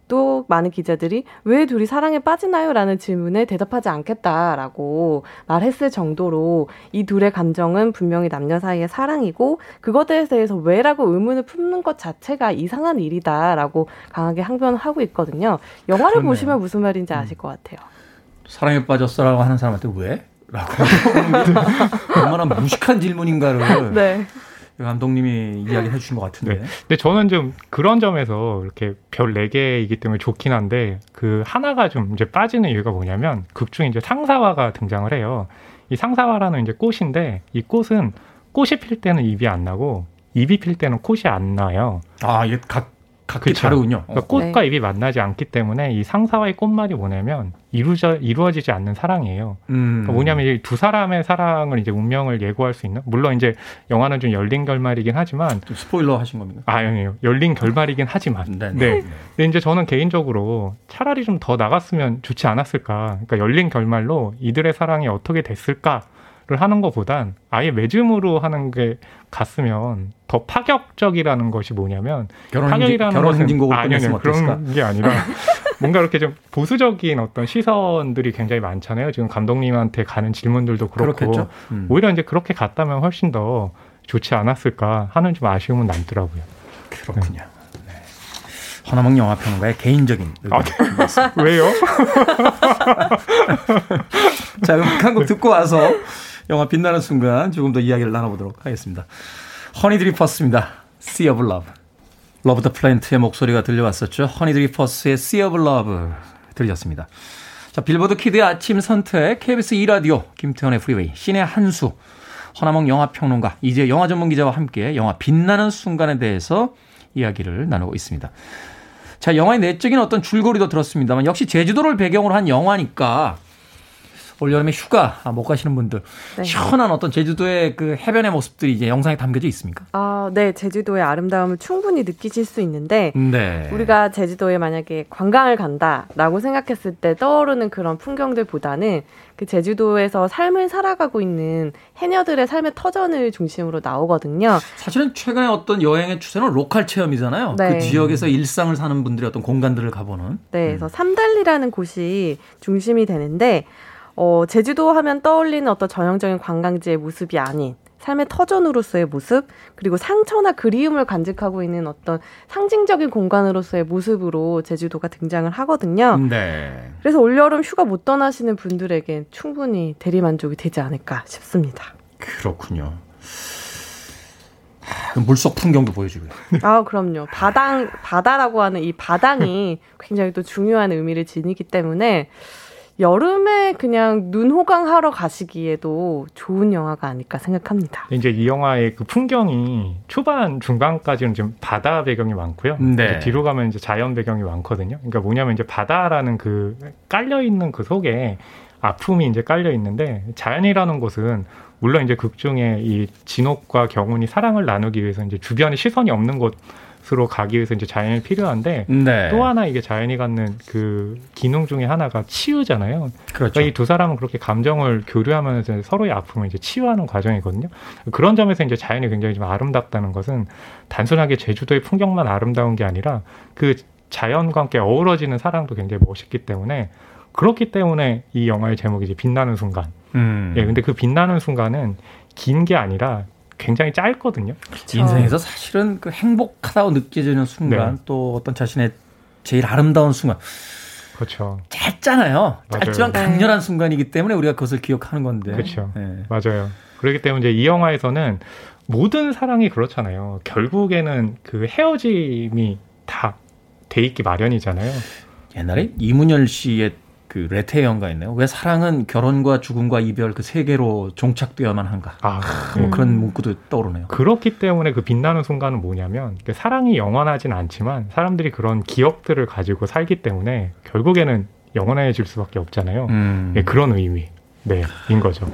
또 많은 기자들이 왜 둘이 사랑에 빠지나요? 라는 질문에 대답하지 않겠다라고 말했을 정도로 이 둘의 감정은 분명히 남녀 사이의 사랑이고 그것에 대해서 왜라고 의문을 품는 것 자체가 이상한 일이다라고 강하게 항변하고 있거든요. 영화를
그러네요.
보시면 무슨 말인지 아실 것 같아요.
사랑에 빠졌어라고 하는 사람한테 왜? 라고 얼마나 무식한 질문인가를
네.
감독님이 이야기를 해주신 것 같은데.
네. 근데 저는 좀 그런 점에서 이렇게 별 4개이기 때문에 좋긴 한데 그 하나가 좀 이제 빠지는 이유가 뭐냐면 극 중에 이제 상사화가 등장을 해요. 이 상사화라는 이제 꽃인데 이 꽃은 꽃이 필 때는 잎이 안 나고 입이 필 때는 콧이 안 나요.
아, 이게 각, 각기
그쵸.
다르군요.
그러니까
어.
꽃과
네.
입이 만나지 않기 때문에 이 상사와의 꽃말이 뭐냐면 이루져 이루어지지 않는 사랑이에요.
음.
그러니까 뭐냐면 이 두 사람의 사랑을 이제 운명을 예고할 수 있는 물론 이제 영화는 좀 열린 결말이긴 하지만
좀 스포일러 하신 겁니까?
아 아니에요 열린 결말이긴 하지만
네.
네. 근데 이제 저는 개인적으로 차라리 좀 더 나갔으면 좋지 않았을까. 그러니까 열린 결말로 이들의 사랑이 어떻게 됐을까를 하는 것보단 아예 매즘으로 하는 게 갔으면 더 파격적이라는 것이 뭐냐면
결혼
파격이라는
결혼
것은 아, 아니요? 그런 게 아니라 뭔가 이렇게 좀 보수적인 어떤 시선들이 굉장히 많잖아요. 지금 감독님한테 가는 질문들도 그렇고.
음.
오히려 이제 그렇게 갔다면 훨씬 더 좋지 않았을까 하는 좀 아쉬움은 남더라고요.
그렇군요. 네. 허남웅 영화평론가의 개인적인
아,
의견.
왜요?
자, 그럼 한곡 듣고 와서 영화 빛나는 순간 조금 더 이야기를 나눠보도록 하겠습니다. 허니드리퍼스입니다. Sea of Love. 로버트 플랜트의 목소리가 들려왔었죠. 허니드리퍼스의 Sea of Love 들렸습니다. 자, 빌보드 키드의 아침 선택, KBS 2라디오, 김태훈의 프리웨이, 신의 한수, 허나몽 영화평론가, 이제 영화 전문 기자와 함께 영화 빛나는 순간에 대해서 이야기를 나누고 있습니다. 자, 영화의 내적인 어떤 줄거리도 들었습니다만 역시 제주도를 배경으로 한 영화니까 올여름에 휴가 못 가시는 분들
네.
시원한 어떤 제주도의 그 해변의 모습들이 이제 영상에 담겨져 있습니까?
아, 네, 제주도의 아름다움을 충분히 느끼실 수 있는데
네.
우리가 제주도에 만약에 관광을 간다라고 생각했을 때 떠오르는 그런 풍경들보다는 그 제주도에서 삶을 살아가고 있는 해녀들의 삶의 터전을 중심으로 나오거든요.
사실은 최근에 어떤 여행의 추세는 로컬 체험이잖아요.
네.
그 지역에서 일상을 사는 분들의 어떤 공간들을 가보는.
네, 그래서 삼달리라는 곳이 중심이 되는데 어, 제주도 하면 떠올리는 어떤 전형적인 관광지의 모습이 아닌 삶의 터전으로서의 모습, 그리고 상처나 그리움을 간직하고 있는 어떤 상징적인 공간으로서의 모습으로 제주도가 등장을 하거든요.
네.
그래서 올여름 휴가 못 떠나시는 분들에겐 충분히 대리만족이 되지 않을까 싶습니다.
그렇군요. 하, 물속 풍경도 보여주고요.
아, 그럼요. 바당, 바다라고 하는 이 바당이 굉장히 또 중요한 의미를 지니기 때문에 여름에 그냥 눈 호강하러 가시기에도 좋은 영화가 아닐까 생각합니다.
이제 이 영화의 그 풍경이 초반 중반까지는 좀 바다 배경이 많고요.
네.
뒤로 가면 이제 자연 배경이 많거든요. 그러니까 뭐냐면 이제 바다라는 그 깔려 있는 그 속에 아픔이 이제 깔려 있는데 자연이라는 곳은 물론 이제 극 중에 이 진옥과 경운이 사랑을 나누기 위해서 이제 주변에 시선이 없는 곳 으로 가기 위해서 이제 자연이 필요한데
네.
또 하나 이게 자연이 갖는 그 기능 중에 하나가 치유잖아요.
그렇죠.
그러니까 이 두 사람은 그렇게 감정을 교류하면서 서로의 아픔을 이제 치유하는 과정이거든요. 그런 점에서 이제 자연이 굉장히 좀 아름답다는 것은 단순하게 제주도의 풍경만 아름다운 게 아니라 그 자연과 함께 어우러지는 사랑도 굉장히 멋있기 때문에 그렇기 때문에 이 영화의 제목이 이제 빛나는 순간.
음.
예, 근데 그 빛나는 순간은 긴 게 아니라 굉장히 짧거든요.
인생에서 사실은 그 행복하다고 느껴지는 순간
네.
또 어떤 자신의 제일 아름다운 순간
그렇죠.
짧잖아요.
맞아요.
짧지만
네.
강렬한 순간이기 때문에 우리가 그것을 기억하는 건데.
그렇죠.
네.
맞아요. 그렇기 때문에 이제 이 영화에서는 모든 사랑이 그렇잖아요. 결국에는 그 헤어짐이 다 돼 있기 마련이잖아요.
옛날에 이문열 씨의 그 레테 연가 있네요. 왜 사랑은 결혼과 죽음과 이별 그 세 개로 종착되어야만 한가?
아,
뭐
음.
그런 문구도 떠오르네요.
그렇기 때문에 그 빛나는 순간은 뭐냐면 그 사랑이 영원하진 않지만 사람들이 그런 기억들을 가지고 살기 때문에 결국에는 영원해질 수밖에 없잖아요.
음.
예, 그런 의미. 네, 인 거죠.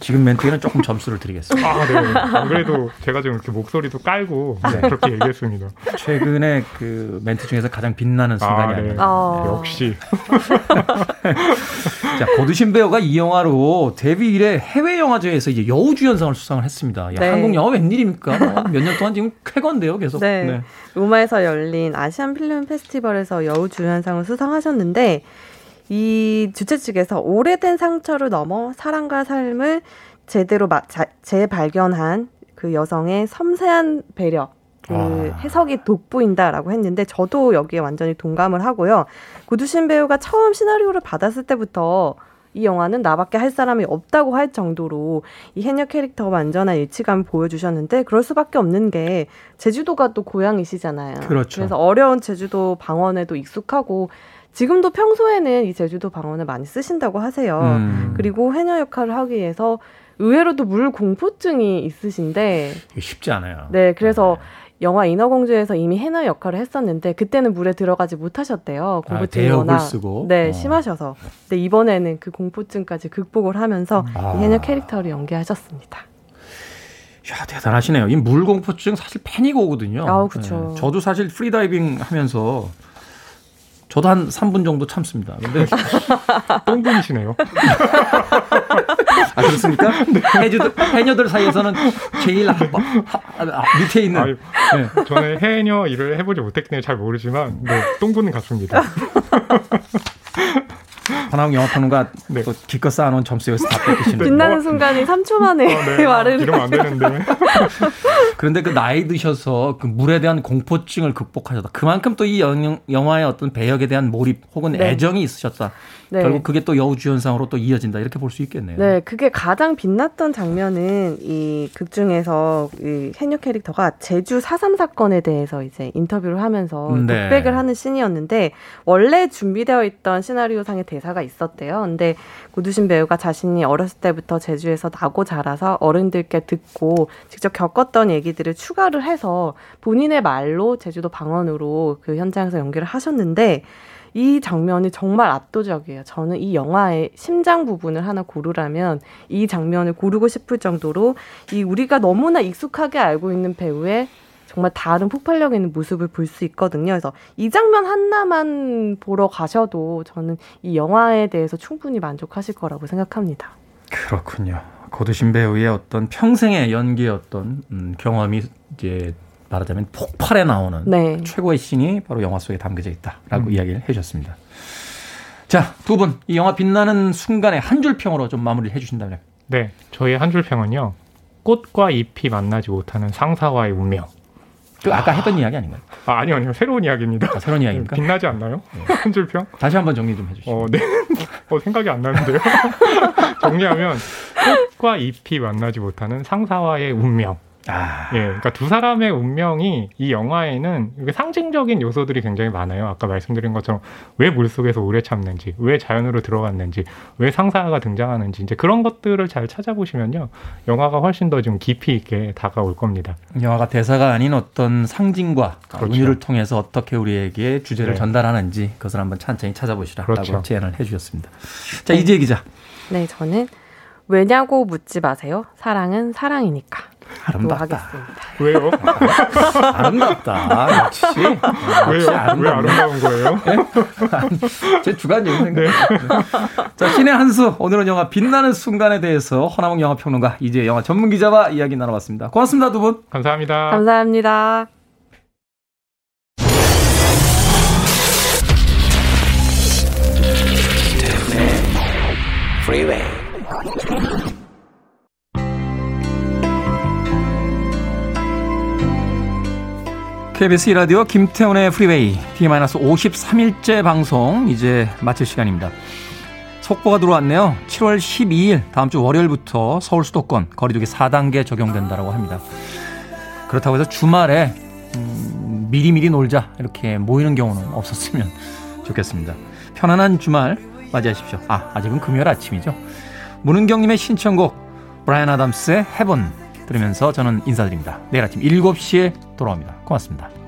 지금 멘트에는 조금 점수를 드리겠습니다.
아, 네. 안 그래도 제가 좀 이렇게 목소리도 깔고 네, 그렇게 얘기했습니다.
최근에 그 멘트 중에서 가장 빛나는 순간이
아,
아,
네.
니
어.
역시
자, 고두신 배우가 이 영화로 데뷔 이래 해외 영화제에서 이제 여우주연상을 수상을 했습니다. 야,
네.
한국 영화 웬일입니까? 몇 년 동안 지금 쾌건데요, 계속.
네. 로마에서 열린 아시안 필름 페스티벌에서 여우주연상을 수상하셨는데 이 주최 측에서 오래된 상처를 넘어 사랑과 삶을 제대로 마- 자- 재발견한 그 여성의 섬세한 배려 그
아.
해석이 돋보인다라고 했는데 저도 여기에 완전히 동감을 하고요. 고두신 배우가 처음 시나리오를 받았을 때부터 이 영화는 나밖에 할 사람이 없다고 할 정도로 이 해녀 캐릭터가 완전한 일치감을 보여주셨는데 그럴 수밖에 없는 게 제주도가 또 고향이시잖아요.
그렇죠.
그래서 어려운 제주도 방언에도 익숙하고 지금도 평소에는 이 제주도 방언을 많이 쓰신다고 하세요.
음.
그리고 해녀 역할을 하기 위해서 의외로도 물 공포증이 있으신데
쉽지 않아요.
네, 그래서 영화 인어공주에서 이미 해녀 역할을 했었는데 그때는 물에 들어가지 못하셨대요. 공포증이
아,
워낙
쓰고?
네
어.
심하셔서. 근데 이번에는 그 공포증까지 극복을 하면서
아.
이 해녀 캐릭터를 연기하셨습니다.
야, 대단하시네요. 이 물 공포증 사실 패닉 오거든요.
아우, 그쵸.
네. 저도 사실 프리다이빙 하면서 저도 한 3분 정도 참습니다. 근데
똥분이시네요.
아 그렇습니까? 해녀들, 해녀들 사이에서는 제일 하, 하, 하, 밑에 있는
아유,
네.
저는 해녀 일을 해보지 못했기 때문에 잘 모르지만 네, 똥분은 같습니다.
하나홍 영화평론가
네.
또 기껏 쌓아놓은 점수 여기서 다 뺏기시는
빛나는 순간이 3초 만에
어, 네.
말을
이러면 안 되는데.
그런데 그 나이 드셔서 그 물에 대한 공포증을 극복하셨다. 그만큼 또 이 영화의 어떤 배역에 대한 몰입 혹은
네.
애정이 있으셨다.
네.
결국 그게 또 여우주연상으로 또 이어진다. 이렇게 볼 수 있겠네요.
네, 그게 가장 빛났던 장면은 이 극 중에서 이 해녀 캐릭터가 제주 4.3 사건에 대해서 이제 인터뷰를 하면서
네.
독백을 하는 씬이었는데 원래 준비되어 있던 시나리오상의 대사가 있었대요. 근데 고두신 배우가 자신이 어렸을 때부터 제주에서 나고 자라서 어른들께 듣고 직접 겪었던 얘기들을 추가를 해서 본인의 말로 제주도 방언으로 그 현장에서 연기를 하셨는데 이 장면이 정말 압도적이에요. 저는 이 영화의 심장 부분을 하나 고르라면 이 장면을 고르고 싶을 정도로 이 우리가 너무나 익숙하게 알고 있는 배우의 정말 다른 폭발력 있는 모습을 볼 수 있거든요. 그래서 이 장면 하나만 보러 가셔도 저는 이 영화에 대해서 충분히 만족하실 거라고 생각합니다.
그렇군요. 고두신 배우의 어떤 평생의 연기의 어떤 음, 경험이 이제 말하자면 폭발에 나오는
네.
최고의 신이 바로 영화 속에 담겨져 있다라고 이야기를 해주셨습니다. 자, 두 분 이 영화 빛나는 순간에 한줄 평으로 좀 마무리를 해주신다면.
네, 저희 한 줄 평은요. 꽃과 잎이 만나지 못하는 상사와의 운명.
그 아까 했던 이야기 아닌가요?
아, 아니요, 아니요. 새로운 이야기입니다.
아, 새로운 이야기입니까?
빛나지 않나요? 한줄 평?
다시 한번 정리 좀 해주시죠.
어, 네. 어, 생각이 안 나는데요. 정리하면 꽃과 잎이 만나지 못하는 상사와의 운명.
아,
예, 그러니까 두 사람의 운명이 이 영화에는 상징적인 요소들이 굉장히 많아요. 아까 말씀드린 것처럼 왜 물속에서 오래 참는지, 왜 자연으로 들어갔는지, 왜 상사가 등장하는지 이제 그런 것들을 잘 찾아보시면요, 영화가 훨씬 더 좀 깊이 있게 다가올 겁니다.
영화가 대사가 아닌 어떤 상징과
그렇죠.
은유를 통해서 어떻게 우리에게 주제를
네.
전달하는지 그것을 한번 찬찬히 찾아보시라라고
그렇죠.
제안을 해주셨습니다. 자, 이지혜 기자.
네, 저는 왜냐고 묻지 마세요. 사랑은 사랑이니까. 로
아름답다.
왜요?
아름답다. 역시.
왜요? 왜
아름답네.
아름다운 거예요?
제 주관적인 생각. 네. 자, 신의 한수. 오늘은 영화 빛나는 순간에 대해서 허나몽 영화평론가 이제 영화 전문 기자와 이야기 나눠봤습니다. 고맙습니다, 두 분.
감사합니다.
감사합니다.
KBS 1라디오 김태훈의 프리웨이 D-53일째 방송 이제 마칠 시간입니다. 속보가 들어왔네요. 7월 12일 다음 주 월요일부터 서울 수도권 거리두기 4단계 적용된다고 합니다. 그렇다고 해서 주말에 음, 미리미리 놀자 이렇게 모이는 경우는 없었으면 좋겠습니다. 편안한 주말 맞이하십시오. 아 아직은 금요일 아침이죠. 문은경님의 신청곡 브라이언 아담스의 Heaven 들으면서 저는 인사드립니다. 내일 아침 7시에 돌아옵니다. 고맙습니다.